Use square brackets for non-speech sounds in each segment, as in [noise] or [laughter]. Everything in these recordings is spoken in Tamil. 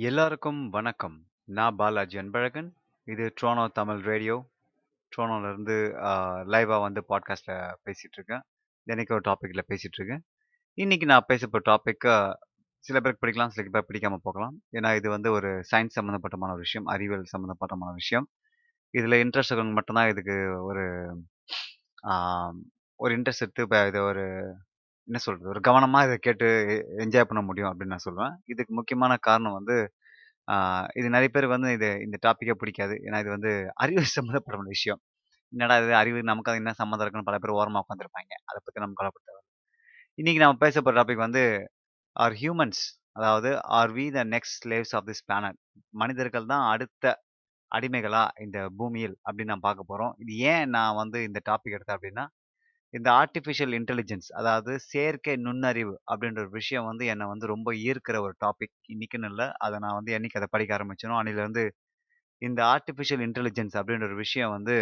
எல்லாருக்கும் வணக்கம். நான் பாலாஜி அன்பழகன். இது ட்ரோனோ தமிழ் ரேடியோ. ட்ரோனோலேருந்து லைவாக வந்து பாட்காஸ்ட்டில் பேசிகிட்ருக்கேன் தினைக்கு ஒரு டாப்பிக்கில் பேசிகிட்ருக்கேன் இன்றைக்கி நான் பேச டாப்பிக்கை சில பேருக்கு பிடிக்கலாம், சில பேர் பிடிக்காமல் போகலாம். ஏன்னா இது வந்து ஒரு சயின்ஸ் சம்மந்தப்பட்டமான ஒரு விஷயம். அறிவியல் சம்மந்தப்பட்டமான விஷயம். இதில் இன்ட்ரெஸ்ட் இருக்கிறவங்க மட்டும்தான் இதுக்கு ஒரு ஒரு இன்ட்ரெஸ்ட் எடுத்து இப்போ இதை ஒரு என்ன சொல்றது? ஒரு கவனமா இத கேட்டு என்ஜாய் பண்ண முடியும் அப்படின்னு நான் சொல்லுவேன். இதுக்கு முக்கியமான காரணம் வந்து ஆ இது நெறைய பேர் வந்து இது இந்த டாபிக்கே பிடிக்காது. ஏன்னா இது வந்து அறிவு [laughs] சம்மந்தப்பட்ட விஷயம். என்னடா இது அறிவு நமக்கு அது என்ன சம்மந்தம் இருக்குன்னு பல பேர் ஓரமா உட்காந்துருப்பாய்ங்க. அத பத்தி நம்ம கவலைப்பட தேவையில்ல. இன்னைக்கு நாம பேச போற டாபிக் வந்து ஆர் ஹியூமன்ஸ் அதாவது are we the next slaves of this planet மனிதர்கள் தான் அடுத்த அடிமைகளா இந்த பூமியில் அப்படின்னு நம்ம பார்க்க போறோம். இது ஏன் நான் வந்து இந்த டாபிக் எடுத்தேன் அப்படின்னா, இந்த ஆர்டிஃபிஷியல் இன்டெலிஜென்ஸ் அதாவது செயற்கை நுண்ணறிவு அப்படின்ற ஒரு விஷயம் வந்து என்னை வந்து ரொம்ப ஈர்க்கிற ஒரு டாபிக். இன்னைக்குன்னு இல்லை அதை நான் வந்து என்னைக்கு அதை படிக்க ஆரம்பிச்சேனோ, அன்னிலேருந்து இந்த ஆர்டிஃபிஷியல் இன்டெலிஜென்ஸ் அப்படின்ற ஒரு விஷயம் வந்து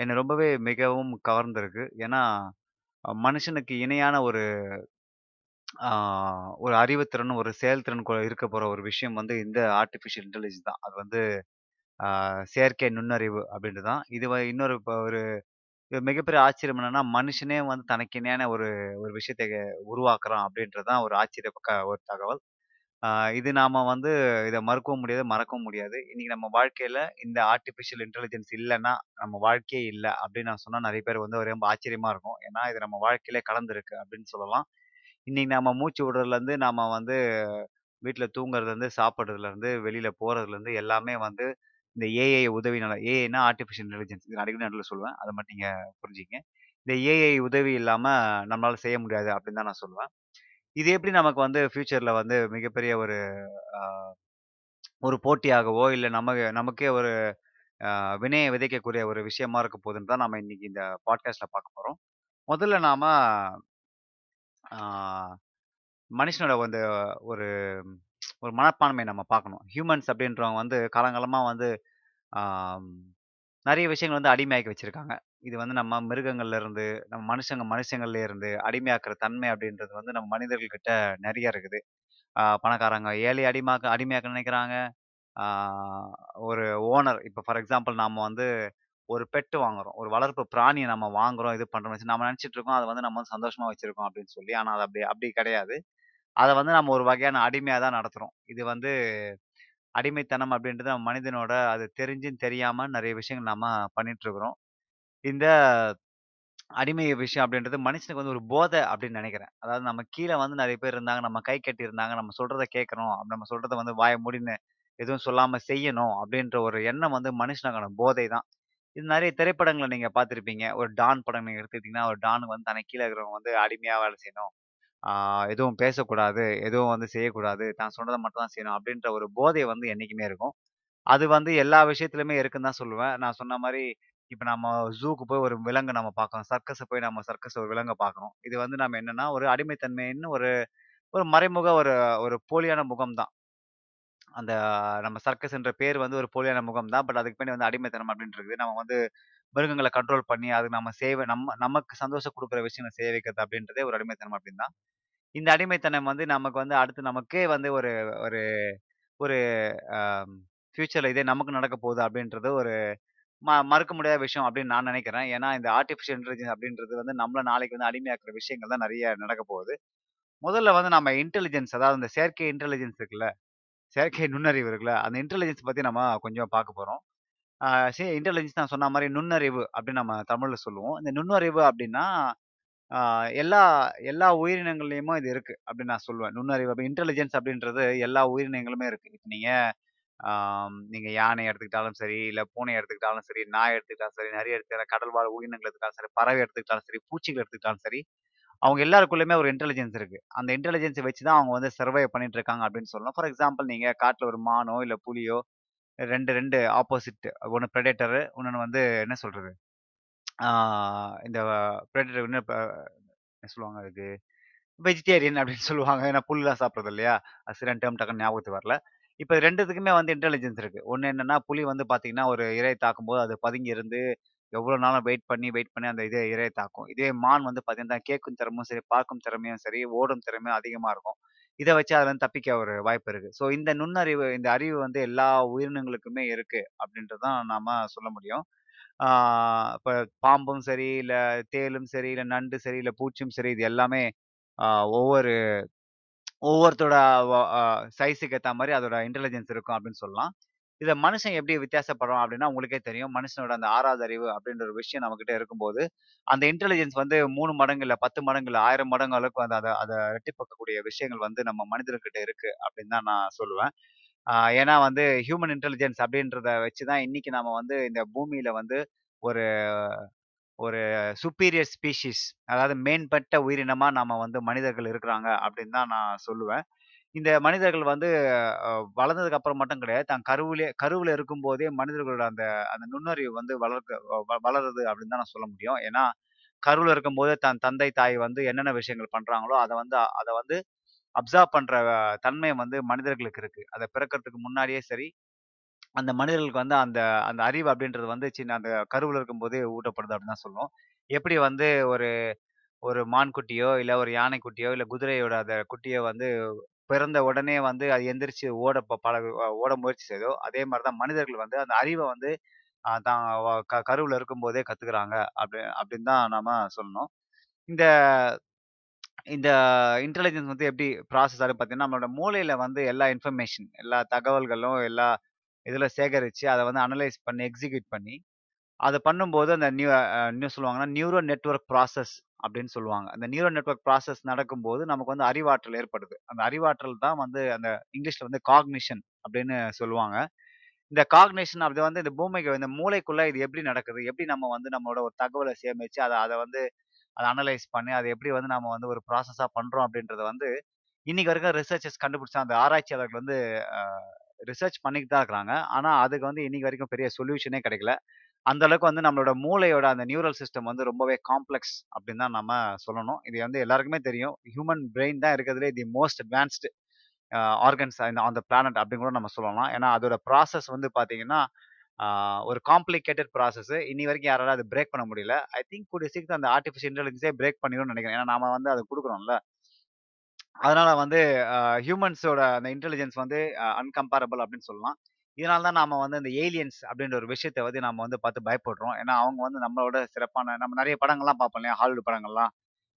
என்னை ரொம்பவே மிகவும் கவர்ந்திருக்கு. ஏன்னா, மனுஷனுக்கு இணையான ஒரு ஒரு அறிவுத்திறன், ஒரு செயல்திறன் கொ இருக்க போற ஒரு விஷயம் வந்து இந்த ஆர்டிஃபிஷியல் இன்டெலிஜென்ஸ் தான். அது வந்து செயற்கை நுண்ணறிவு அப்படின்றது தான். இது வ இன்னொரு இப்போ ஒரு இது மிகப்பெரிய ஆச்சரியம் என்னன்னா, மனுஷனே வந்து தனக்கு இணையான ஒரு ஒரு விஷயத்தை உருவாக்குறான் அப்படின்றது ஒரு ஒரு ஆச்சரியப்பக்க ஒரு தகவல். ஆ இது நாம வந்து இத மறுக்கவும் முடியாது, மறக்கவும் முடியாது. இன்னைக்கு நம்ம வாழ்க்கையில இந்த ஆர்டிஃபிஷியல் இன்டெலிஜென்ஸ் இல்லன்னா, நம்ம வாழ்க்கையே இல்ல அப்படின்னு நான் சொன்னா நிறைய பேர் வந்து ரொம்ப ஆச்சரியமா இருக்கும். ஏன்னா, இது நம்ம வாழ்க்கையிலே கலந்திருக்கு அப்படின்னு சொல்லலாம். இன்னைக்கு நம்ம மூச்சு விடுறதுலேருந்து நாம வந்து வீட்ல தூங்குறதுலேருந்து சாப்பிட்றதுலேருந்து வெளியில போகிறதுலேருந்து எல்லாமே வந்து இந்த ஏஐ உதவினால ஏஐனா ஆர்டிஃபிஷியல் இன்டெலிஜென்ஸ். இது அடிக்கடி நடுவில் சொல்லுவேன். அதை மட்டும் நீங்கள் புரிஞ்சுக்கங்க. இந்த ஏஐ உதவி இல்லாமல் நம்மளால் செய்ய முடியாது அப்படின்னு தான் நான் சொல்லுவேன். இது எப்படி நமக்கு வந்து ஃப்யூச்சரில் வந்து மிகப்பெரிய ஒரு ஒரு போட்டியாகவோ, இல்லை நமக்கு நமக்கே ஒரு வினையை விதைக்கக்கூடிய ஒரு விஷயமா இருக்க போதுன்னு தான் நம்ம இன்னைக்கு இந்த பாட்காஸ்ட்டில் பார்க்க போகிறோம் முதல்ல நாம மனுஷனோட வந்து ஒரு ஒரு மனப்பான்மை நம்ம பார்க்கணும். ஹியூமன்ஸ் அப்படின்றவங்க வந்து காலங்காலமாக வந்து நிறைய விஷயங்கள் வந்து அடிமையாக்கி வச்சுருக்காங்க இது வந்து நம்ம மிருகங்கள்ல இருந்து, நம்ம மனுஷங்க மனுஷங்கள்ல இருந்து அடிமையாக்குற தன்மை அப்படின்றது வந்து நம்ம மனிதர்கள் நிறைய இருக்குது. பணக்காரங்க ஏழை அடிமாக்க அடிமையாக்க நினைக்கிறாங்க. ஒரு ஓனர் இப்போ ஃபார் எக்ஸாம்பிள் நாம வந்து ஒரு பெட்டு வாங்குறோம். ஒரு வளர்ப்பு பிராணியை நம்ம வாங்குறோம், இது பண்றோம்னு நம்ம நினச்சிட்டு இருக்கோம், அதை வந்து நம்ம வந்து சந்தோஷமா வச்சிருக்கோம் அப்படின்னு சொல்லி. ஆனா அது அப்படி அப்படி கிடையாது. அதை வந்து நம்ம ஒரு வகையான அடிமையாக தான் நடத்துகிறோம் இது வந்து அடிமைத்தனம் அப்படின்றது நம்ம மனிதனோட அது தெரிஞ்சும் தெரியாமல் நிறைய விஷயங்கள் நம்ம பண்ணிட்டு இருக்கிறோம். இந்த அடிமை விஷயம் அப்படின்றது மனுஷனுக்கு வந்து ஒரு போதை அப்படின்னு நினைக்கிறேன் அதாவது நம்ம கீழே வந்து நிறைய பேர் இருந்தாங்க. நம்ம கை கட்டி இருந்தாங்க. நம்ம சொல்றத கேட்கணும். நம்ம சொல்றத வந்து வாய முடின்னு எதுவும் சொல்லாம செய்யணும் அப்படின்ற ஒரு எண்ணம் வந்து மனுஷனுக்கான போதை தான். இது நிறைய திரைப்படங்களை நீங்க பார்த்திருப்பீங்க. ஒரு டான் படம் நீங்க எடுத்துக்கிட்டீங்கன்னா, ஒரு டானுக்கு வந்து தனக்கு கீழே இருக்கிறவங்க வந்து அடிமையா வேலை செய்யணும். எதுவும் பேசக்கூடாது. எதுவும் வந்து செய்யக்கூடாது. தான் சொன்னதை மட்டும் தான் செய்யணும் அப்படின்ற ஒரு போதை வந்து என்னைக்குமே இருக்கும். அது வந்து எல்லா விஷயத்துலையுமே இருக்குன்னு தான் சொல்லுவேன். நான் சொன்ன மாதிரி இப்போ நம்ம ஜூக்கு போய் ஒரு விலங்கை நம்ம பார்க்குறோம். சர்க்கஸை போய் நம்ம சர்க்கஸ் ஒரு விலங்கை பார்க்குறோம். இது வந்து நம்ம என்னன்னா, ஒரு அடிமைத்தன்மைன்னு ஒரு ஒரு மறைமுக ஒரு ஒரு போலியான முகம் தான். அந்த நம்ம சர்க்கஸ் என்ற பேர் வந்து ஒரு போலியான முகம் தான். பட் அதுக்கு பின்னாடி வந்து அடிமைத்தனம் அப்படின்னு இருக்குது. நம்ம வந்து மிருகங்களை கண்ட்ரோல் பண்ணி, அது நம்ம சேவை நம்ம நமக்கு சந்தோஷம் கொடுக்குற விஷயங்கள செய்ய வைக்கிறது அப்படின்றதே ஒரு அடிமைத்தனம் அப்படின்னு தான். இந்த அடிமைத்தனம் வந்து நமக்கு வந்து அடுத்து நமக்கே வந்து ஒரு ஒரு ஒரு ஃப்யூச்சரில் இதே நமக்கு நடக்க போகுது அப்படின்றது ஒரு ம மறுக்க முடியாத விஷயம் அப்படின்னு நான் நினைக்கிறேன். ஏன்னா, இந்த ஆர்டிஃபிஷியல் இன்டெலிஜென்ஸ் அப்படின்றது வந்து நம்மள நாளைக்கு வந்து அடிமையாக்குற விஷயங்கள் தான் நிறைய நடக்க போகுது. முதல்ல வந்து நம்ம இன்டெலிஜென்ஸ் அதாவது இந்த செயற்கை இன்டெலிஜென்ஸ் இருக்குல்ல, செயற்கை நுண்ணறிவு இருக்குல்ல, அந்த இன்டெலிஜென்ஸ் பற்றி நம்ம கொஞ்சம் பார்க்க போகிறோம் ஆ இன்டெலிஜென்ஸ் நான் சொன்ன மாதிரி நுண்ணறிவு அப்படின்னு நம்ம தமிழில் சொல்லுவோம். இந்த நுண்ணறிவு அப்படின்னா, எல்லா எல்லா உயிரினங்கள்லையுமே இது இருக்கு அப்படின்னு நான் சொல்லுவேன். நுண்ணறிவு அப்படி இன்டெலிஜென்ஸ் அப்படின்றது எல்லா உயிரினங்களுமே இருக்கு. இப்போ நீங்க ஆம், நீங்க யானை எடுத்துக்கிட்டாலும் சரி, இல்ல பூனை எடுத்துக்கிட்டாலும் சரி, நாய் எடுத்துக்கிட்டாலும் சரி, நிறைய எடுத்துக்கிட்டா கடல் வாழ் உயிரினங்கள் எடுத்துக்கிட்டாலும் சரி, பறவை எடுத்துக்கிட்டாலும் சரி, பூச்சிகள் எடுத்துக்கிட்டாலும் சரி, அவங்க எல்லாருக்குள்ளயுமே ஒரு இன்டெலிஜென்ஸ் இருக்கு. அந்த இன்டெலிஜென்ஸை வச்சு தான் அவங்க வந்து சர்வைவ் பண்ணிட்டு இருக்காங்க அப்படின்னு சொல்லலாம். ஃபார் எக்ஸாம்பிள் நீங்க காட்டுல ஒரு மானோ, இல்ல புலியோ 2, 2 ஆப்போசிட் ஒன்று ப்ரெடேட்டரு ஒன்று வந்து என்ன சொல்கிறது இந்த ப்ரெடேட்டர் இன்னும் என்ன சொல்லுவாங்க அதுக்கு? வெஜிடேரியன் அப்படின்னு சொல்லுவாங்க. ஏன்னா புல்லுலாம் சாப்பிட்றது இல்லையா? அது சில டெர்ம் டக்குன்னு ஞாபகத்துக்கு வரல. இப்போ ரெண்டுத்துக்குமே வந்து இன்டெலிஜென்ஸ் இருக்குது ஒன்று என்னென்னா புலி வந்து பார்த்தீங்கன்னா, ஒரு இறை தாக்கும்போது அது பதுங்கி இருந்து எவ்வளோ நாளும் வெயிட் பண்ணி, வெயிட் பண்ணி அந்த இதை இறையை தாக்கும். இதே மான் வந்து பார்த்தீங்கன்னா, கேட்கும் திறமும் சரி, பார்க்கும் திறமையும் சரி, ஓடும் திறமையும் அதிகமாக இருக்கும். இதை வச்சு அதுலருந்து தப்பிக்க ஒரு வாய்ப்பு இருக்கு. ஸோ இந்த நுண்ணறிவு, இந்த அறிவு வந்து எல்லா உயிரினங்களுக்குமே இருக்கு அப்படின்றது தான் நாம சொல்ல முடியும். இப்போ பாம்பும் சரி, இல்லை தேலும் சரி, இல்லை நண்டு சரி, இல்லை பூச்சியும் சரி, இது எல்லாமே ஒவ்வொரு ஒவ்வொருத்தோட சைஸுக்கு ஏற்ற சைஸ்க்கு அதோட இன்டெலிஜென்ஸ் இருக்கும் அப்படின்னு சொல்லலாம். இதை மனுஷன் எப்படி வித்தியாசப்படுறோம் அப்படின்னா, உங்களுக்கே தெரியும். மனுஷனோட அந்த ஆறாவது அறிவு அப்படின்ற ஒரு விஷயம் நம்மகிட்ட இருக்கும்போது, அந்த இன்டெலிஜென்ஸ் வந்து மூணு மடங்கு இல்லை பத்து மடங்கு இல்லை ஆயிரம் மடங்கு அளவுக்கு வந்து அதை அத ரெட்டிப்பாக்கக்கூடிய விஷயங்கள் வந்து நம்ம மனிதர்கிட்ட இருக்கு அப்படின்னு தான் நான் சொல்லுவேன். ஏன்னா வந்து ஹியூமன் இன்டெலிஜென்ஸ் அப்படின்றத வச்சு தான் இன்னைக்கு நம்ம வந்து இந்த பூமியில வந்து ஒரு ஒரு சுப்பீரியர் ஸ்பீஷிஸ் அதாவது மேம்பட்ட உயிரினமாக நம்ம வந்து மனிதர்கள் இருக்கிறாங்க அப்படின்னு தான் நான் சொல்லுவேன். இந்த மனிதர்கள் வந்து வளர்ந்ததுக்கு அப்புறம் மட்டும் கிடையாது. தான் கருவிலே கருவுல இருக்கும்போதே மனிதர்களோட அந்த அந்த நுண்ணறிவு வந்து வளர்க்க வ வளருது அப்படின்னு தான் நான் சொல்ல முடியும். ஏன்னா, கருவுல இருக்கும்போது தன் தந்தை, தாய் வந்து என்னென்ன விஷயங்கள் பண்றாங்களோ, அதை வந்து அதை வந்து அப்சர்வ் பண்ற தன்மை வந்து மனிதர்களுக்கு இருக்கு. அதை பிறக்கறதுக்கு முன்னாடியே சரி, அந்த மனிதர்களுக்கு வந்து அந்த அந்த அறிவு அப்படின்றது வந்து சின்ன அந்த கருவுல இருக்கும்போதே ஊட்டப்படுது அப்படின்னு தான் சொல்லுவோம் எப்படி வந்து ஒரு ஒரு மான் குட்டியோ, இல்ல ஒரு யானை குட்டியோ, இல்ல குதிரையோட அந்த குட்டியோ வந்து பிறந்த உடனே வந்து அது எந்திரிச்சு ஓட ப ஓட முயற்சி செய்தோ அதே மாதிரி தான் மனிதர்கள் வந்து அந்த அறிவை வந்து தான் க கருவில் இருக்கும்போதே கற்றுக்குறாங்க அப்படி அப்படின்னு தான் நாம சொல்லணும். இந்த இந்த இன்டெலிஜென்ஸ் வந்து எப்படி ப்ராசஸ் ஆகுது பார்த்தீங்கன்னா, நம்மளோட மூளையில் வந்து எல்லா இன்ஃபர்மேஷன், எல்லா தகவல்களும், எல்லா இதில் சேகரிச்சு, அதை வந்து அனலைஸ் பண்ணி, எக்ஸிக்யூட் பண்ணி, அதை பண்ணும்போது அந்த நியூ என்ன சொல்லுவாங்கன்னா, நியூரோ நெட்வொர்க் ப்ராசஸ் அப்படின்னு சொல்லுவாங்க. அந்த நியூரோ நெட்வொர்க் ப்ராசஸ் நடக்கும்போது, நமக்கு வந்து அறிவாற்றல் ஏற்படுது. அந்த அறிவாற்றல் தான் வந்து அந்த இங்கிலீஷில் வந்து காக்னிஷன் அப்படின்னு சொல்லுவாங்க. இந்த காக்னேஷன் அப்படி வந்து இந்த பூமிக்கு இந்த மூளைக்குள்ள இது எப்படி நடக்குது? எப்படி நம்ம வந்து நம்மளோட ஒரு தகவலை சேமிச்சு, அதை அதை வந்து அதை அனலைஸ் பண்ணி, அதை எப்படி வந்து நம்ம வந்து ஒரு ப்ராசஸாக பண்ணுறோம் அப்படின்றத வந்து, இன்னைக்கு வரைக்கும் ரிசர்ச்சர்ஸ் கண்டுபிடிச்சா அந்த ஆராய்ச்சியாளர்கள் வந்து ரிசர்ச் பண்ணிக்கிட்டு தான் இருக்கிறாங்க. ஆனால் அதுக்கு வந்து இன்னைக்கு வரைக்கும் பெரிய சொல்யூஷனே கிடைக்கல. அந்த அளவுக்கு வந்து நம்மளோட மூளையோட அந்த நியூரல் சிஸ்டம் வந்து ரொம்பவே காம்ப்ளெக்ஸ் அப்படின்னு தான் நம்ம சொல்லணும். இது வந்து எல்லாருக்குமே தெரியும். ஹியூமன் பிரெயின் தான் இருக்கிறதுலே the most advanced organs on the planet அப்படின்னு கூட நம்ம சொல்லலாம். ஏன்னா, அதோட ப்ராசஸ் வந்து பார்த்தீங்கன்னா, ஒரு காம்ப்ளிகேட்டட் ப்ராசஸ். இன்னி வரைக்கும் யாராலும் அது பிரேக் பண்ண முடியல. ஐ திங்க் கூடிய சீக்கிரம் அந்த ஆர்டிஃபிஷியல் இன்டெலிஜென்ஸே பிரேக் பண்ணிடும்னு நினைக்கிறேன் ஏன்னா, நாம வந்து அதை கொடுக்குறோம்ல அதனால வந்து ஹியூமன்ஸோட அந்த இன்டெலிஜென்ஸ் வந்து அன்கம்பேரபிள் அப்படின்னு சொல்லலாம். இதனால தான் நாம வந்து இந்த ஏலியன்ஸ் அப்படின்ற ஒரு விஷயத்தை வந்து நாம வந்து பார்த்து பயப்படுறோம். ஏன்னா, அவங்க வந்து நம்மளோட சிறப்பான நம்ம நிறைய படங்கள்லாம் பார்ப்போம் இல்லையா? ஹாலிவுட் படங்கள்லாம்.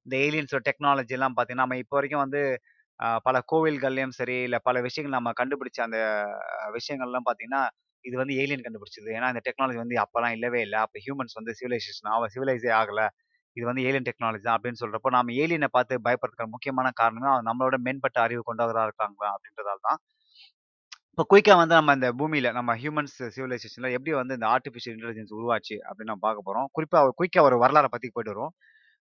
இந்த ஏலியன்ஸோட டெக்னாலஜி எல்லாம் பார்த்தீங்கன்னா, நம்ம இப்போ வரைக்கும் வந்து பல கோவில்கள்லயும் சரி, இல்ல பல விஷயங்கள் நம்ம கண்டுபிடிச்ச அந்த விஷயங்கள்லாம் பார்த்தீங்கன்னா, இது வந்து ஏலியன் கண்டுபிடிச்சது. ஏன்னா, இந்த டெக்னாலஜி வந்து அப்போலாம் இல்லவே இல்ல. அப்ப ஹியூமன்ஸ் வந்து சிவிலைசேஷன் ஆக சிவிலைஸே ஆகலை இது வந்து ஏலியன் டெக்னாலஜி தான் அப்படின்னு சொல்றப்போ, நாம ஏலியனை பார்த்து பயப்படுற முக்கியமான காரணமே, அவங்க நம்மளோட மேம்பட்ட அறிவு கொண்டவராக இருக்காங்களா அப்படின்றதால தான். இப்போ குயிக்காக வந்து நம்ம இந்த பூமியில் நம்ம ஹியூமன்ஸ் சிவிலைசேஷனில் எப்படி வந்து இந்த ஆர்டிஃபிஷியல் இன்டெலிஜென்ஸ் உருவாச்சு அப்படின்னு நம்ம பார்க்க குறிப்பாக குறிப்பா குயிக்காக ஒரு வரலாறை பற்றி போயிட்டு வரும்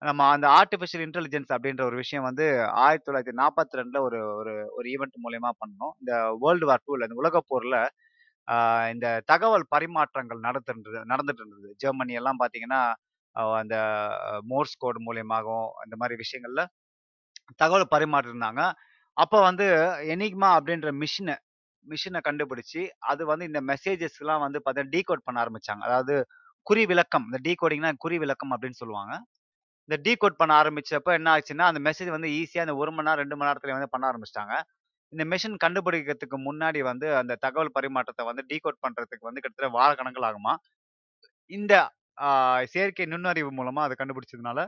நம்ம அந்த ஆர்டிஃபிஷியல் இன்டெலிஜென்ஸ் அப்படின்ற ஒரு விஷயம் வந்து 1942ல ஒரு ஒரு ஒரு ஈவெண்ட் மூலயமா பண்ணோம். இந்த வேர்ல்டு வார் டூவில் இந்த உலக போரில் இந்த தகவல் பரிமாற்றங்கள் நடத்துன்றது நடந்துட்டு இருந்தது. ஜெர்மனி எல்லாம் பார்த்தீங்கன்னா, அந்த மோர்ஸ் கோடு மூலியமாகவும் இந்த மாதிரி விஷயங்கள்ல தகவல் பரிமாற்றிருந்தாங்க அப்போ வந்து எனிக்மா அப்படின்ற மிஷினை மிஷினை கண்டுபிடிச்சி அது வந்து இந்த மெசேஜஸ்லாம் வந்து பார்த்தீங்கன்னா, டீகோட் பண்ண ஆரம்பிச்சாங்க. அதாவது குறி விளக்கம். இந்த டீகோடிங்னா குறி விளக்கம் அப்படின்னு சொல்லுவாங்க. இந்த டீகோட் பண்ண ஆரம்பிச்சப்ப என்ன ஆச்சுன்னா, அந்த மெசேஜ் வந்து ஈஸியாக அந்த ஒரு மணி நேரம், ரெண்டு மணி நேரத்துல வந்து பண்ண ஆரம்பிச்சிட்டாங்க இந்த மிஷின் கண்டுபிடிக்கிறதுக்கு முன்னாடி வந்து அந்த தகவல் பரிமாற்றத்தை வந்து டீகோட் பண்றதுக்கு வந்து கிட்டத்தட்ட வார ஆகுமா இந்த செயற்கை நுண்ணறிவு மூலமா அதை கண்டுபிடிச்சதுனால,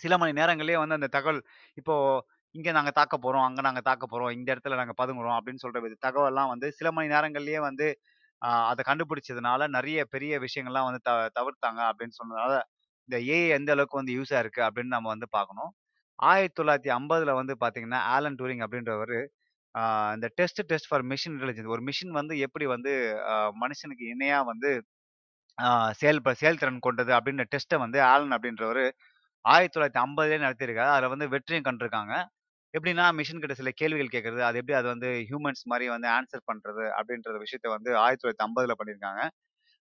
சில மணி நேரங்களே வந்து அந்த தகவல் இப்போ இங்கே நாங்கள் தாக்க போகிறோம் அங்கே நாங்கள் தாக்க போகிறோம் இந்த இடத்துல நாங்கள் பதுங்குறோம் அப்படின்னு சொல்கிற தகவல்லாம் வந்து சில மணி நேரங்கள்லேயே வந்து அதை கண்டுபிடிச்சதுனால நிறைய பெரிய விஷயங்கள்லாம் வந்து த தவிர்த்தாங்க அப்படின்னு சொன்னதுனால, இந்த ஏஐ எந்த அளவுக்கு வந்து யூஸாக இருக்குது அப்படின்னு நம்ம வந்து பார்க்கணும். 1950ல வந்து பார்த்தீங்கன்னா, ஆலன் டூரிங் அப்படின்றவர் இந்த test test for machine intelligence ஒரு மிஷின் வந்து எப்படி வந்து மனுஷனுக்கு இணையாக வந்து செயல் செயல்ப செயல்திறன் கொண்டது அப்படின்ற டெஸ்ட்டை வந்து ஆலன் அப்படின்றவர் ஆயிரத்தி தொள்ளாயிரத்தி ஐம்பதுலேயே நடத்தியிருக்காரு. அதில் வந்து வெற்றியும் கண்டிருக்காங்க. எப்படின்னா, மிஷின் கிட்ட சில கேள்விகள் கேட்கறது, அது எப்படி அது வந்து ஹியூமன்ஸ் மாரி வந்து ஆன்ஸர் பண்றது அப்படின்ற விஷயத்த வந்து 1950ல பண்ணியிருக்காங்க.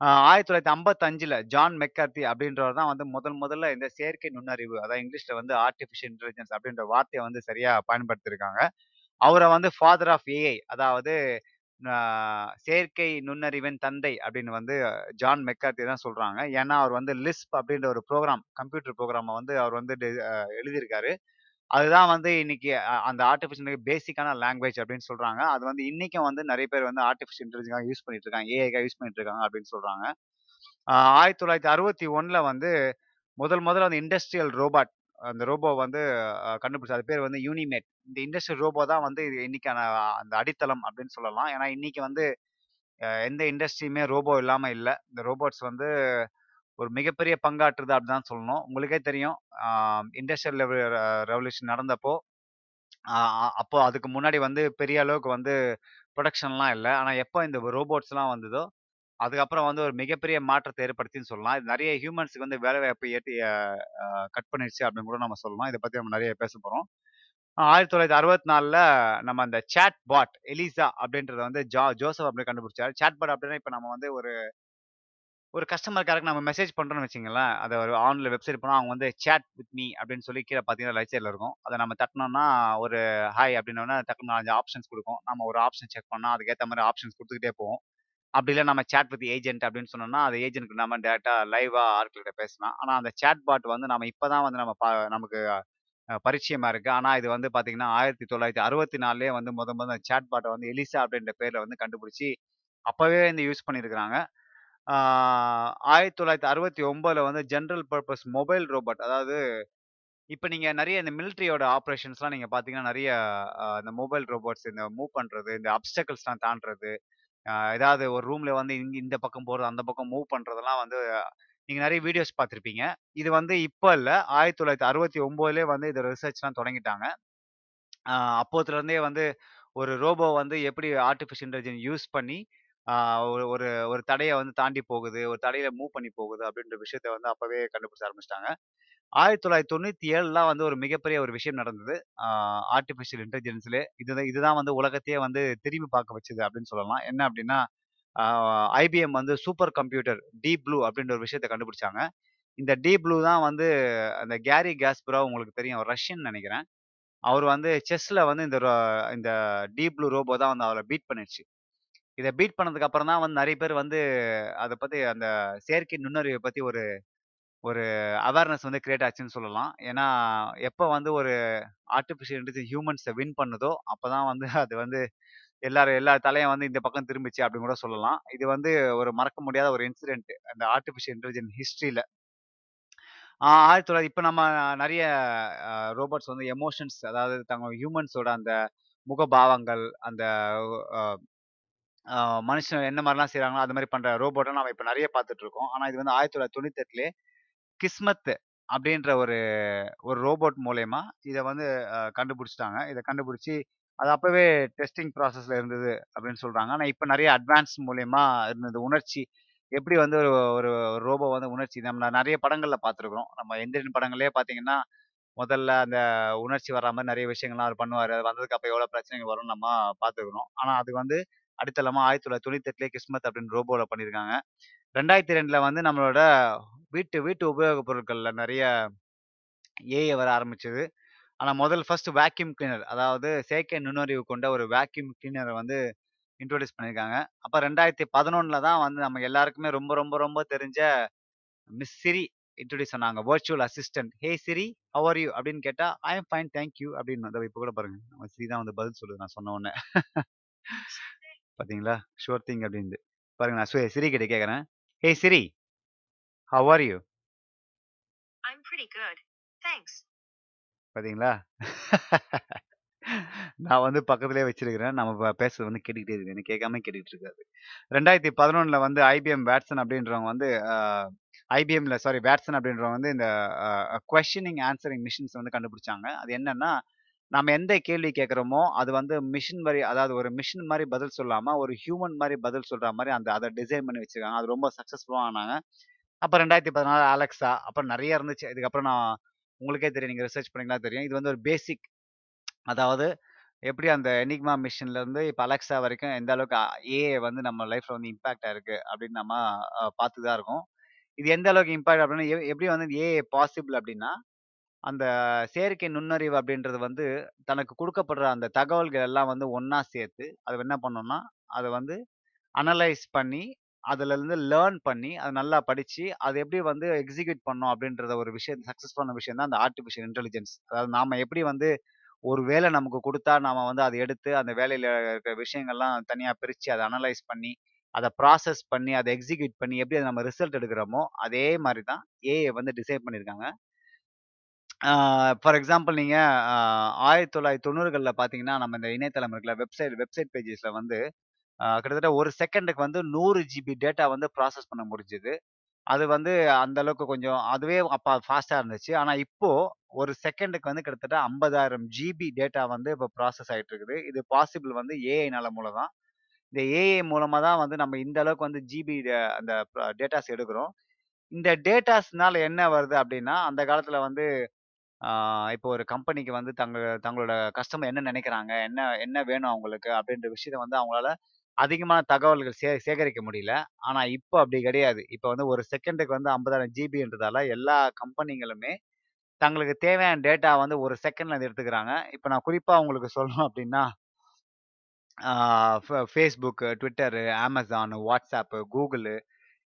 ஆ 1955ல ஜான் மெக்கார்த்தி அப்படின்றவர் தான் வந்து முதல் முதல்ல இந்த செயற்கை நுண்ணறிவு, அதாவது இங்கிலீஷ்ல வந்து ஆர்டிபிஷியல் இன்டெலிஜென்ஸ் அப்படின்ற வார்த்தைய வந்து சரியா பயன்படுத்தியிருக்காங்க. அவர வந்து ஃபாதர் ஆஃப் ஏஐ அதாவது செயற்கை நுண்ணறிவின் தந்தை அப்படின்னு வந்து ஜான் மெக்கார்த்தி தான் சொல்றாங்க. ஏன்னா, அவர் வந்து லிஸ்ப் அப்படின்ற ஒரு ப்ரோக்ராம் கம்ப்யூட்டர் புரோகிராம வந்து அவர் வந்து டெ அ எழுதியிருக்காரு. அதுதான் வந்து இன்னைக்கு அ அந்த ஆர்டிஃபிஷியல் பேசிக்கான லாங்குவேஜ் அப்படின்னு சொல்றாங்க. அது வந்து இன்னைக்கும் வந்து நிறைய பேர் வந்து ஆர்டிஃபிஷியல் இன்டெலிஜென்ஸா யூஸ் பண்ணிட்டு இருக்காங்க. ஏஐக்காக யூஸ் பண்ணிட்டு இருக்காங்க அப்படின்னு சொல்றாங்க. அறுபத்தி 1961ல வந்து முதல் முதல்ல அந்த இண்டஸ்ட்ரியல் ரோபாட் அந்த ரோபோ வந்து அ கண்டுபிடிச்சு அது பேர் வந்து யூனிமேட். இந்த இண்டஸ்ட்ரியல் ரோபோ தான் வந்து இது இன்னைக்கான அந்த அடித்தளம் அப்படின்னு சொல்லலாம். ஏன்னா இன்னைக்கு வந்து அ எந்த இண்டஸ்ட்ரியுமே ரோபோ இல்லாம இல்ல. இந்த ரோபோட்ஸ் வந்து ஒரு மிகப்பெரிய பங்காற்றுது அப்படின்னு தான் சொல்லணும். உங்களுக்கே தெரியும். இண்டஸ்ட்ரியல் ரெவல்யூஷன் நடந்தப்போ, அப்போ அதுக்கு முன்னாடி வந்து பெரிய அளவுக்கு வந்து புரொடக்ஷன்லாம் இல்லை ஆனால் எப்போ இந்த ரோபோட்ஸ்லாம் வந்ததோ, அதுக்கப்புறம் வந்து ஒரு மிகப்பெரிய மாற்றத்தை ஏற்படுத்தின்னு சொல்லலாம். இது நிறைய ஹியூமன்ஸ்க்கு வந்து வேலைவாய்ப்பு வாய்ப்பு ஏற்றி கட் பண்ணிடுச்சு அப்படின்னு கூட நம்ம சொல்லலாம். இதை பத்தி நம்ம நிறைய பேச போறோம். 1964ல நம்ம அந்த சாட் பாட் எலிசா அப்படின்றத வந்து ஜா ஜோசப் அப்படி கண்டுபிடிச்சாரு. சாட் பாட் அப்படின்னா இப்போ நம்ம வந்து ஒரு ஒரு கஸ்டமர் கேருக்கு நம்ம மெசேஜ் பண்ணுறோம்னு வச்சுக்கங்களேன். அதை ஒரு ஆன்லைன் வெப்சைட் போனால் அவங்க வந்து சேட் வித் மீ அப்படின்னு சொல்லி கீழே பார்த்தீங்கன்னா ரைட் இருக்கும். அதை நம்ம தட்டினோம்னா ஒரு ஹாய் அப்படின்னா டக்குனு 4, 5 ஆப்ஷன்ஸ் கொடுக்கும் நம்ம ஒரு ஆப்ஷன் செக் பண்ணால் அதுக்கேற்ற மாதிரி ஆப்ஷன்ஸ் கொடுத்துக்கிட்டே போவோம். அப்படி இல்லை நம்ம சேட் வித் ஏஜென்ட் அப்படின்னு சொன்னோம்னா, அந்த ஏஜென்ட்க்கு நம்ம டேரெக்டாக லைவாக ஆட்கள்கிட்ட பேசலாம். ஆனால் அந்த சேட் பாட் வந்து நம்ம இப்போ தான் வந்து நம்ம ப நமக்கு பரிச்சயமாக இருக்குது ஆனால் இது வந்து பார்த்தீங்கன்னா, 1964லயே வந்து முத முத சேட் பாட்டை வந்து எலிசா அப்படின்ற பேரில் வந்து கண்டுபிடிச்சி அப்போவே வந்து யூஸ் பண்ணியிருக்கிறாங்க. ஆயிரத்தி தொள்ளாயிரத்தி அறுபத்தி 1969ல வந்து ஜென்ரல் பர்பஸ் மொபைல் ரோபோட் அதாவது இப்போ நீங்கள் நிறைய இந்த மிலிட்டரியோட ஆப்ரேஷன்ஸ்லாம் நீங்கள் பார்த்தீங்கன்னா, நிறைய இந்த மொபைல் ரோபோட்ஸ் இந்த மூவ் பண்ணுறது இந்த அப்ஸ்டக்கிள்ஸ்லாம் தாண்டுறது, ஏதாவது ஒரு ரூமில் வந்து இங்கே இந்த பக்கம் போகிறது அந்த பக்கம் மூவ் பண்ணுறதெல்லாம் வந்து நீங்கள் நிறைய வீடியோஸ் பார்த்துருப்பீங்க இது வந்து இப்போ இல்லை ஆயிரத்தி தொள்ளாயிரத்தி அறுபத்தி ஒம்போதுலேயே வந்து இதை ரிசர்ச்லாம் தொடங்கிட்டாங்க. அப்போத்துலேருந்தே வந்து ஒரு ரோபோ வந்து எப்படி ஆர்டிஃபிஷியல் இன்டெலிஜென்ஸ் யூஸ் பண்ணி, ஒரு ஒரு ஒரு தடையை வந்து தாண்டி போகுது, ஒரு தடையில மூவ் பண்ணி போகுது அப்படின்ற விஷயத்த வந்து அப்பவே கண்டுபிடிச்ச ஆரம்பிச்சிட்டாங்க ஆயிரத்தி தொள்ளாயிரத்தி தொண்ணூற்றி ஏழில் வந்து ஒரு மிகப்பெரிய ஒரு விஷயம் நடந்தது. ஆர்டிஃபிஷியல் இன்டெலிஜென்ஸ்லே இதுதான் இதுதான் வந்து உலகத்தையே வந்து திரும்பி பார்க்க வச்சது அப்படின்னு சொல்லலாம். என்ன அப்படின்னா, ஐபிஎம் வந்து சூப்பர் கம்ப்யூட்டர் டீப் ப்ளூ அப்படின்ற ஒரு விஷயத்த கண்டுபிடிச்சாங்க. இந்த டீப் ப்ளூ தான் வந்து அந்த கேரி காஸ்பரோவ் உங்களுக்கு தெரியும். ரஷ்யன் நினைக்கிறேன் அவர் வந்து செஸ்ல வந்து இந்த இந்த டீப் ப்ளூ ரோபோ தான் வந்து அவரை பீட் பண்ணிடுச்சு இத பீட் பண்ணதுக்கு அப்புறம் தான் வந்து நிறைய பேர் வந்து அத பத்தி அந்த செயற்கை நுண்ணறிவை பத்தி ஒரு ஒரு அவேர்னஸ் வந்து கிரியேட் ஆச்சுன்னு சொல்லலாம். ஏன்னா, எப்போ வந்து ஒரு ஆர்டிஃபிஷியல் இன்டெலிஜென்ஸ் ஹியூமன்ஸை வின் பண்ணுதோ, அப்பதான் வந்து அது வந்து எல்லாரும் எல்லா தலையும் வந்து இந்த பக்கம் திரும்பிச்சு அப்படின்னு கூட சொல்லலாம். இது வந்து ஒரு மறக்க முடியாத ஒரு இன்சிடென்ட் அந்த ஆர்டிஃபிஷியல் இன்டெலிஜென்ஸ் ஹிஸ்ட்ரியில் ஆயிரத்தி தொள்ளாயிரத்தி இப்போ நம்ம நிறைய ரோபோட்ஸ் வந்து எமோஷன்ஸ் அதாவது தங்க ஹியூமன்ஸோட அந்த முகபாவங்கள், அந்த மனுஷன் என்ன மாதிரிலாம் செய்கிறாங்களோ அது மாதிரி பண்ணுற ரோபோட்டை நம்ம இப்போ நிறைய பார்த்துட்டு இருக்கோம். ஆனால் இது வந்து ஆயிரத்தி தொள்ளாயிரத்தி தொண்ணூத்தெட்டுலேயே கிஸ்மத்து அப்படின்ற ஒரு ஒரு ரோபோட் மூலயமா இதை வந்து கண்டுபிடிச்சிட்டாங்க. இதை கண்டுபிடிச்சி அது அப்போவே டெஸ்டிங் ப்ராசஸில் இருந்தது அப்படின்னு சொல்கிறாங்க ஆனால் இப்போ நிறைய அட்வான்ஸ் மூலயமா இருந்தது. உணர்ச்சி எப்படி வந்து ஒரு ஒரு ரோபோ வந்து உணர்ச்சி நம்ம நிறைய படங்களில் பார்த்துருக்குறோம் நம்ம எந்திரன் படங்களே பார்த்தீங்கன்னா, முதல்ல அந்த உணர்ச்சி வராமல் நிறைய விஷயங்கள்லாம் அவர் பண்ணுவார். அது வந்ததுக்கு அப்போ எவ்வளோ பிரச்சனைகள் வரும்னு நம்ம பார்த்துருக்குறோம் ஆனால் அது வந்து அடித்தளமா 1998லயே கிஸ்மத் அப்படின்னு ரோபோல பண்ணியிருக்காங்க. 2002ல வந்து நம்மளோட வீட்டு வீட்டு உபயோகப் பொருட்கள்ல நிறைய ஏஐ வர ஆரம்பிச்சது. ஆனால் முதல் ஃபர்ஸ்ட் வேக்யூம் கிளீனர் அதாவது செயற்கை நுண்ணறிவு கொண்ட ஒரு வேக்யூம் கிளீனரை வந்து இன்ட்ரோடியூஸ் பண்ணியிருக்காங்க. அப்போ ரெண்டாயிரத்தி பதினொன்றில் தான் வந்து நம்ம எல்லாருக்குமே ரொம்ப ரொம்ப ரொம்ப தெரிஞ்ச மிஸ் சிரி இன்ட்ரோடியூஸ் பண்ணாங்க. Virtual assistant. "Hey Siri, how are you?" அப்படின்னு கேட்டால் "I am fine, thank you" அப்படின்னு வந்து இப்போ கூட பாருங்க. நம்ம சிரி தான் வந்து பதில் சொல்லுது நான் சொன்ன உடனே. பாத்தீங்களா? ஷூர் திங் அப்படின்து. பாருங்க நான் சிரி கிட்ட கேட்கிறேன். "Hey Siri, how are you?" I'm pretty good. Thanks. பாத்தீங்களா? நான் வந்து பக்கத்திலேயே வச்சிருக்கிறேன். நம்ம பேசுறது வந்து கேட்டுக்கிட்டே இருக்கு. எனக்கு கேட்காம கேட்டுட்டு இருக்காது. 2011ல வந்து ஐபிஎம் வாட்சன் அப்படின்றவங்க வந்து ஐபிஎம்ல சாரி வாட்சன் அப்படின்றவங்க வந்து இந்த அ குவெஷனிங் ஆன்சரிங் மிஷின்ஸ் வந்து கண்டுபிடிச்சாங்க. அது என்னன்னா, நம்ம எந்த கேள்வி கேட்குறோமோ அது வந்து மிஷின் மாதிரி அதாவது ஒரு மிஷின் மாதிரி பதில் சொல்லாமல் ஒரு ஹியூமன் மாதிரி பதில் சொல்கிற மாதிரி அந்த அதை டிசைன் பண்ணி வச்சிருக்காங்க. அது ரொம்ப சக்ஸஸ்ஃபுல்லாக ஆனாங்க. அப்புறம் ரெண்டாயிரத்தி பதினாலு அலெக்ஸா அப்புறம் நிறைய இருந்துச்சு. இதுக்கப்புறம் நான் உங்களுக்கே தெரியும். நீங்கள் ரிசர்ச் பண்ணிங்களா தெரியும். இது வந்து ஒரு பேசிக் அதாவது எப்படி அந்த எனிக்மா மிஷின்லேருந்து இப்போ அலெக்ஸா வரைக்கும் எந்த அளவுக்கு ஏஐ வந்து நம்ம லைஃப்பில் வந்து இம்பாக்ட் இருக்குது அப்படின்னு நம்ம பார்த்து தான் இருக்கோம். இது எந்த அளவுக்கு இம்பாக்ட் அப்படின்னா எப்படி வந்து ஏஐ பாசிபிள் அப்படின்னா, அந்த செயற்கை நுண்ணறிவு அப்படின்றது வந்து தனக்கு கொடுக்கப்படுற அந்த தகவல்கள் எல்லாம் வந்து ஒன்றா சேர்த்து, அது என்ன பண்ணோன்னா அதை வந்து அனலைஸ் பண்ணி, அதுலேருந்து லேர்ன் பண்ணி, அதை நல்லா படித்து அதை எப்படி வந்து எக்ஸிக்யூட் பண்ணோம் அப்படின்றத ஒரு விஷயம் சக்ஸஸ் பண்ண விஷயம் தான் அந்த ஆர்டிஃபிஷியல் இன்டெலிஜென்ஸ். அதாவது நாம் எப்படி வந்து ஒரு வேலை நமக்கு கொடுத்தா நாம வந்து அதை எடுத்து அந்த வேலையில் இருக்கிற விஷயங்கள்லாம் தனியாக பிரித்து அதை அனலைஸ் பண்ணி, அதை ப்ராசஸ் பண்ணி, அதை எக்ஸிக்யூட் பண்ணி, எப்படி அதை நம்ம ரிசல்ட் எடுக்கிறோமோ, அதே மாதிரி தான் ஏஐ வந்து டிசைன் பண்ணியிருக்காங்க. ஃபார் எக்ஸாம்பிள் நீங்கள் ஆயிரத்தி தொள்ளாயிரத்தி தொண்ணூறுகளில் பார்த்தீங்கன்னா, நம்ம இந்த இணையதளம் இருக்குல்ல, வெப்சைட் வெப்சைட் பேஜஸில் வந்து கிட்டத்தட்ட ஒரு செகண்டுக்கு வந்து நூறு ஜிபி டேட்டா வந்து ப்ராசஸ் பண்ண முடிஞ்சது. அது வந்து அந்த அளவுக்கு கொஞ்சம் அதுவே அப்போ ஃபாஸ்ட்டாக இருந்துச்சு. ஆனால் இப்போ ஒரு செகண்டுக்கு வந்து கிட்டத்தட்ட 50,000 ஜிபி டேட்டா வந்து இப்போ ப்ராசஸ் ஆகிட்டு இருக்குது. இது பாசிபிள் வந்து ஏஐனால மூலம் தான். இந்த ஏஐ மூலமாக தான் வந்து நம்ம இந்த அளவுக்கு வந்து ஜிபி அந்த டேட்டாஸ் எடுக்கிறோம். இந்த டேட்டாஸ்னால என்ன வருது அப்படின்னா அந்த காலத்தில் வந்து இப்போ ஒரு கம்பெனிக்கு வந்து தங்க தங்களோட கஸ்டமர் என்ன நினைக்கிறாங்க என்ன என்ன வேணும் அவங்களுக்கு? அப்படின்ற விஷயத்த வந்து அவங்களால அதிகமான தகவல்கள் சே சேகரிக்க முடியல. ஆனால் இப்போ அப்படி கிடையாது. இப்போ வந்து ஒரு செகண்டுக்கு வந்து 50,000 ஜிபின்றதால எல்லா கம்பெனிகளுமே தங்களுக்கு தேவையான டேட்டா வந்து ஒரு செகண்ட்ல அத எடுத்துக்கிறாங்க. இப்போ நான் குறிப்பாக உங்களுக்கு சொல்லணும் அப்படின்னா Facebook Twitter Facebook, WhatsApp Google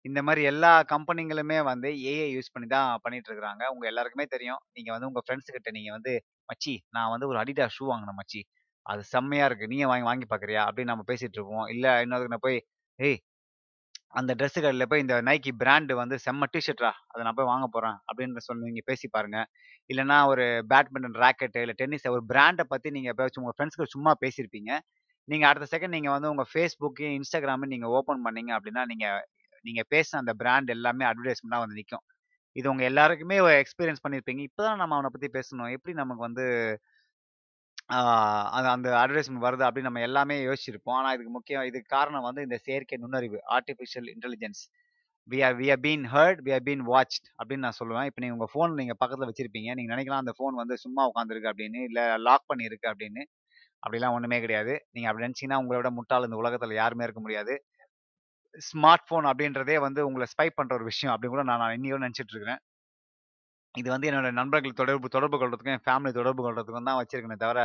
இந்த மாரி எல்லா கம்பெனிங்களுமே வந்து ஏஐ யூஸ் பண்ணி தான் பண்ணிட்டு இருக்கிறாங்க. உங்க எல்லாருக்குமே தெரியும். நீங்க வந்து உங்க ஃபிரெண்ட்ஸ் கிட்ட நீங்க வந்து, "மச்சி நான் வந்து ஒரு Adidas ஷூ வாங்குனேன் மச்சி. அது செம்மையா இருக்கு. நீயும் வாங்கி வாங்கி பார்க்குறியா?" அப்படின்னு நம்ம பேசிட்டு இருப்போம். இல்ல இன்னொருத்தன போய், "ஏய் அந்த ட்ரெஸ் கடையில போய் இந்த Nike பிராண்ட் வந்து செம்ம டீ அதை அத நான் போய் வாங்க போறேன்." அப்படின்னு சொல்லி நீங்க பேசி பாருங்க. இல்லன்னா ஒரு பேட்மிண்டன் ராக்கெட் இல்ல டென்னிஸ் ஒரு பிராண்ட பத்தி நீங்க எப்பயாச்சும் உங்க ஃபிரெண்ட்ஸ் கூட சும்மா பேசியிருப்பீங்க. நீங்க அடுத்த செகண்ட் நீங்க வந்து உங்க Facebook, Instagram நீங்க ஓப்பன் பண்ணீங்க அப்படின்னா, நீங்க நீங்க பேசின அந்த பிராண்ட் எல்லாமே அட்வர்டைஸ்மெண்ட்டாக வந்து நிற்கும் இது உங்க எல்லாருக்குமே எக்ஸ்பீரியன்ஸ் பண்ணியிருப்பீங்க. இப்போதான் நம்ம அவனை பத்தி பேசணும். எப்படி நமக்கு வந்து அந்த அந்த அட்வர்டைஸ்மெண்ட் வருது அப்படின்னு நம்ம எல்லாமே யோசிச்சிருப்போம். ஆனால் இதுக்கு முக்கியம் இதுக்கு காரணம் வந்து இந்த செயற்கை நுண்ணறிவு, artificial intelligence. We are we are been heard we are been watched அப்படின்னு நான் சொல்லுவேன். இப்போ நீங்கள் உங்கள் ஃபோன் நீங்கள் பக்கத்தில் வச்சிருப்பீங்க. நீங்கள் நினைக்கலாம் அந்த ஃபோன் வந்து சும்மா உட்காந்துருக்கு அப்படின்னு, இல்லை லாக் பண்ணியிருக்கு அப்படின்னு. அப்படிலாம் ஒன்றுமே கிடையாது. நீங்கள் அப்படி நினச்சிங்கன்னா உங்களோட விட முட்டாள் இந்த உலகத்தில் யாருமே இருக்க முடியாது. ஸ்மார்ட் ஃபோன் அப்படின்றதே வந்து உங்களை ஸ்பை பண்ணுற ஒரு விஷயம் அப்படின்னு கூட நான் நான் நினச்சிட்டு இருக்கிறேன். இது வந்து என்னோட நண்பர்கள் தொடர்பு தொடர்பு கொள்றதுக்கும், என் ஃபேமிலி தொடர்பு கொள்றதுக்கும் தான் வச்சிருக்கேனே தவிர,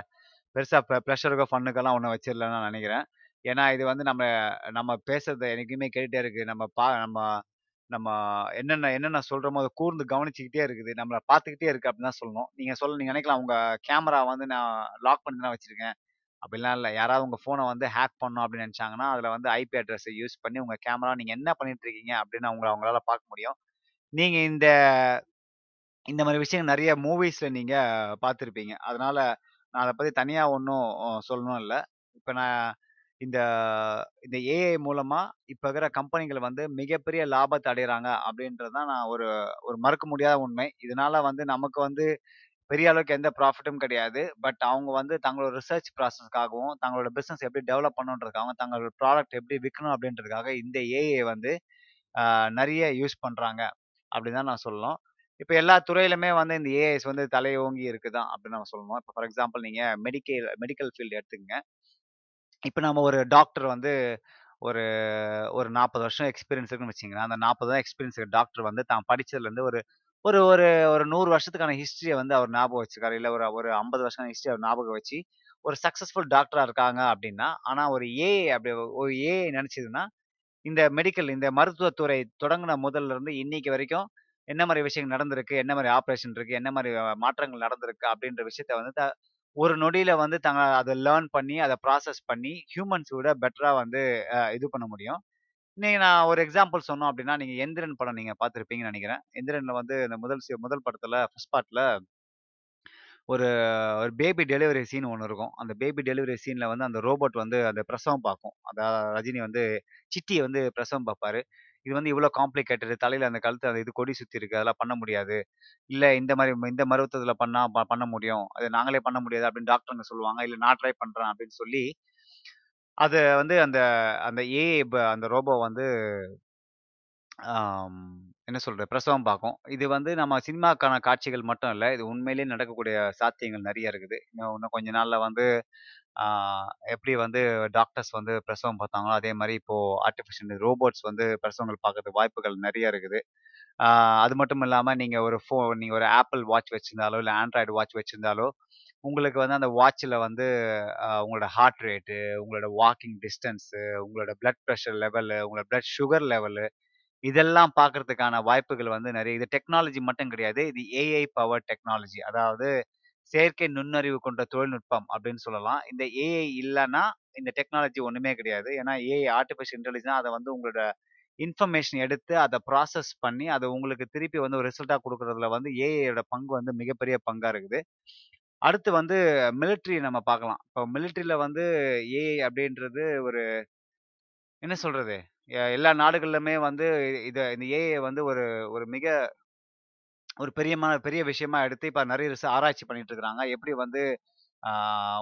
பெருசாக ப்ள ப்ளஷருக்கோ, ஃபன்னுக்கெல்லாம் ஒன்றும் வச்சிடலன்னு நான் நினைக்கிறேன். ஏன்னா இது வந்து நம்ம நம்ம பேசுறத எனக்குமே கேட்டுட்டே இருக்குது நம்ம பா நம்ம நம்ம என்னென்ன என்னென்ன சொல்கிறோமோ அதை கூர்ந்து கவனிச்சுக்கிட்டே இருக்குது. நம்மளை பார்த்துக்கிட்டே இருக்குது அப்படின்னு தான் சொல்லணும். நீங்கள் சொல்ல நீங்கள் நினைக்கலாம் உங்கள் கேமரா வந்து நான் லாக் பண்ணி தான் வச்சுருக்கேன் அப்படிலாம் இல்லை யாராவது உங்கள் ஃபோனை வந்து ஹேக் பண்ணோம் அப்படின்னு நினச்சாங்கன்னா அதில் வந்து ஐபி அட்ரஸை யூஸ் பண்ணி உங்கள் கேமரா நீங்கள் என்ன பண்ணிட்டு இருக்கீங்க அப்படின்னு அவங்கள அவங்களால பார்க்க முடியும். நீங்கள் இந்த இந்த மாதிரி விஷயங்கள் நிறைய மூவிஸில் நீங்கள் பார்த்துருப்பீங்க அதனால் நான் அதை பற்றி தனியாக ஒன்றும் சொல்லணும் இல்லை இப்போ நான் இந்த இந்த ஏஐ மூலமாக இப்போ இருக்கிற கம்பெனிகள் வந்து மிகப்பெரிய லாபத்தை அடைகிறாங்க அப்படின்றது தான் நான் ஒரு ஒரு மறக்க முடியாத உண்மை. இதனால வந்து நமக்கு வந்து பெரிய அளவுக்கு எந்த ப்ராஃபிட்டும் கிடையாது. பட் அவங்க வந்து தங்களோட ரிசர்ச் ப்ராசஸ்க்காகவும், தங்களோட பிஸ்னஸ் எப்படி டெவலப் பண்ணணுன்றதுக்காகவும், தங்களோட ப்ராடக்ட் எப்படி விற்கணும் அப்படின்றதுக்காக இந்த ஏஐ வந்து நிறைய யூஸ் பண்ணுறாங்க அப்படின்னு தான் நான் சொல்லணும். இப்போ எல்லா துறையிலுமே வந்து இந்த ஏஐஸ் வந்து தலையோங்கி இருக்குதான் அப்படின்னு நம்ம சொல்லணும். இப்போ ஃபார் எக்ஸாம்பிள் நீங்கள் மெடிக்கல் மெடிக்கல் ஃபீல்டு எடுத்துக்கங்க. இப்போ நம்ம ஒரு டாக்டர் வந்து ஒரு ஒரு 40 வருஷம் எக்ஸ்பீரியன்ஸ் இருக்குன்னு வச்சுக்கங்களேன். அந்த 40 வருஷம் எக்ஸ்பீரியன்ஸ் டாக்டர் வந்து தான் படித்ததுலேருந்து ஒரு ஒரு ஒரு ஒரு நூறு வருஷத்துக்கான ஹிஸ்ட்ரியை வந்து அவர் ஞாபகம் வச்சுருக்காரு. இல்லை ஒரு ஒரு 50 வருஷம் ஹிஸ்டரி அவர் ஞாபகம் வச்சு, ஒரு சக்ஸஸ்ஃபுல் டாக்டராக இருக்காங்க அப்படின்னா, ஆனால் ஒரு ஏஐ அப்படி ஒரு ஏஐ நினச்சிதுன்னா இந்த மெடிக்கல் இந்த மருத்துவத்துறை தொடங்கின முதல்ல இருந்து இன்னைக்கு வரைக்கும் என்ன மாதிரி விஷயங்கள் நடந்திருக்கு? என்ன மாதிரி ஆப்ரேஷன் இருக்கு? என்ன மாதிரி மாற்றங்கள் நடந்திருக்கு? அப்படின்ற விஷயத்த வந்து த ஒரு நொடியில வந்து தாங்க அதை லேர்ன் பண்ணி, அதை ப்ராசஸ் பண்ணி, ஹியூமன்ஸ் விட பெட்டரா வந்து இது பண்ண முடியும். நீங்க நான் ஒரு எக்ஸாம்பிள் சொன்னோம் அப்படின்னா, நீங்க எந்திரன் படம் நீங்க பார்த்துருப்பீங்கன்னு நினைக்கிறேன் எந்திரன்ல வந்து இந்த முதல் சி முதல் படத்துல ஃபர்ஸ்ட் பார்ட்ல ஒரு ஒரு பேபி டெலிவரி சீன் ஒன்று இருக்கும். அந்த பேபி டெலிவரி சீனில் வந்து அந்த ரோபோட் வந்து அந்த பிரசவம் பார்க்கும். அதாவது ரஜினி வந்து சிட்டியை வந்து பிரசவம் பார்ப்பாரு. இது வந்து இவ்வளோ காம்ப்ளிகேட்டட் தலையில் அந்த கழுத்து அந்த இது கொடி சுற்றி இருக்கு. அதெல்லாம் பண்ண முடியாது. இல்லை இந்த மாதிரி இந்த மருத்துவத்தில் பண்ணால் ப பண்ண முடியும். அது நாங்களே பண்ண முடியாது அப்படின்னு டாக்டருங்க சொல்லுவாங்க. இல்லை நான் ட்ரை பண்ணுறேன் அப்படின்னு சொல்லி, அது வந்து அந்த அந்த ஏஐ ப அந்த ரோபோ வந்து ஆம் என்ன சொல்றது? பிரசவம் பார்க்கும். இது வந்து நம்ம சினிமாக்கான காட்சிகள் மட்டும் இல்ல. இது உண்மையிலேயே நடக்கக்கூடிய சாத்தியங்கள் நெறைய இருக்குது. இன்னும் இன்னும் கொஞ்ச நாள்ல வந்து ஆ எப்படி வந்து டாக்டர்ஸ் வந்து பிரசவம் பார்த்தாங்களோ, அதே மாரி இப்போ ஆர்டிஃபிஷியல் ரோபோட்ஸ் வந்து பிரசவங்கள் பார்க்கறதுக்கு வாய்ப்புகள் நெறைய இருக்குது. ஆ அது மட்டும் இல்லாம நீங்க ஒரு ஃபோ நீங்க ஒரு Apple வாட்ச் வச்சிருந்தாலோ, இல்ல Android வாட்ச் வச்சிருந்தாலோ, உங்களுக்கு வந்து அந்த வாட்சில் வந்து உங்களோட ஹார்ட் ரேட்டு, உங்களோட வாக்கிங் டிஸ்டன்ஸு, உங்களோட பிளட் ப்ரெஷர் லெவலு, உங்களோட பிளட் சுகர் லெவலு இதெல்லாம் பார்க்கறதுக்கான வாய்ப்புகள் வந்து நிறைய இது டெக்னாலஜி மட்டும் கிடையாது. இது ஏஐ பவர் டெக்னாலஜி. அதாவது செயற்கை நுண்ணறிவு கொண்ட தொழில்நுட்பம் அப்படின்னு சொல்லலாம். இந்த ஏஐ இல்லைன்னா இந்த டெக்னாலஜி ஒன்றுமே கிடையாது. ஏன்னா ஏஐ ஆர்டிஃபிஷியல் இன்டெலிஜென்ஸ் அதை வந்து உங்களோட இன்ஃபர்மேஷன் எடுத்து அதை ப்ராசஸ் பண்ணி, அதை உங்களுக்கு திருப்பி வந்து ஒரு ரிசல்ட்டாக கொடுக்குறதுல வந்து ஏஐயோட பங்கு வந்து மிகப்பெரிய பங்காக இருக்குது. அடுத்து வந்து மிலிட்ரி நம்ம பார்க்கலாம். இப்போ மிலிட்டரில வந்து ஏஐ அப்படின்றது ஒரு என்ன சொல்றது? எ எல்லா நாடுகள்லுமே வந்து இத இந்த ஏஐ வந்து ஒரு ஒரு மிக ஒரு பெரியமான பெரிய விஷயமா எடுத்து இப்ப நிறைய ரிச ஆராய்ச்சி பண்ணிட்டு இருக்கிறாங்க. எப்படி வந்து ஆ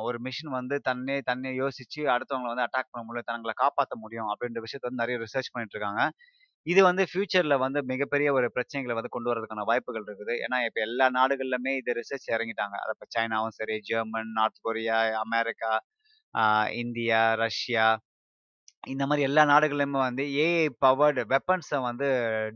ஒரு மிஷின் வந்து தன்னே தன்னை யோசிச்சு அடுத்தவங்கள வந்து அட்டாக் பண்ண முடியும், தங்களை காப்பாத்த முடியும் அப்படின்ற விஷயத்த வந்து நிறைய ரிசர்ச் பண்ணிட்டு இருக்காங்க. இது வந்து ஃபியூச்சர்ல வந்து மிகப்பெரிய ஒரு பிரச்சனைகளை வந்து கொண்டு வரதுக்கான வாய்ப்புகள் இருக்குது. ஏன்னா, இப்ப எல்லா நாடுகள்லுமே இது ரிசர்ச் இறங்கிட்டாங்க. அது இப்போ சைனாவும் சரி, German, North Korea, America, India, Russia இந்த மாதிரி எல்லா நாடுகளிலுமே வந்து ஏஐ பவர்டு வெப்பன்ஸை வந்து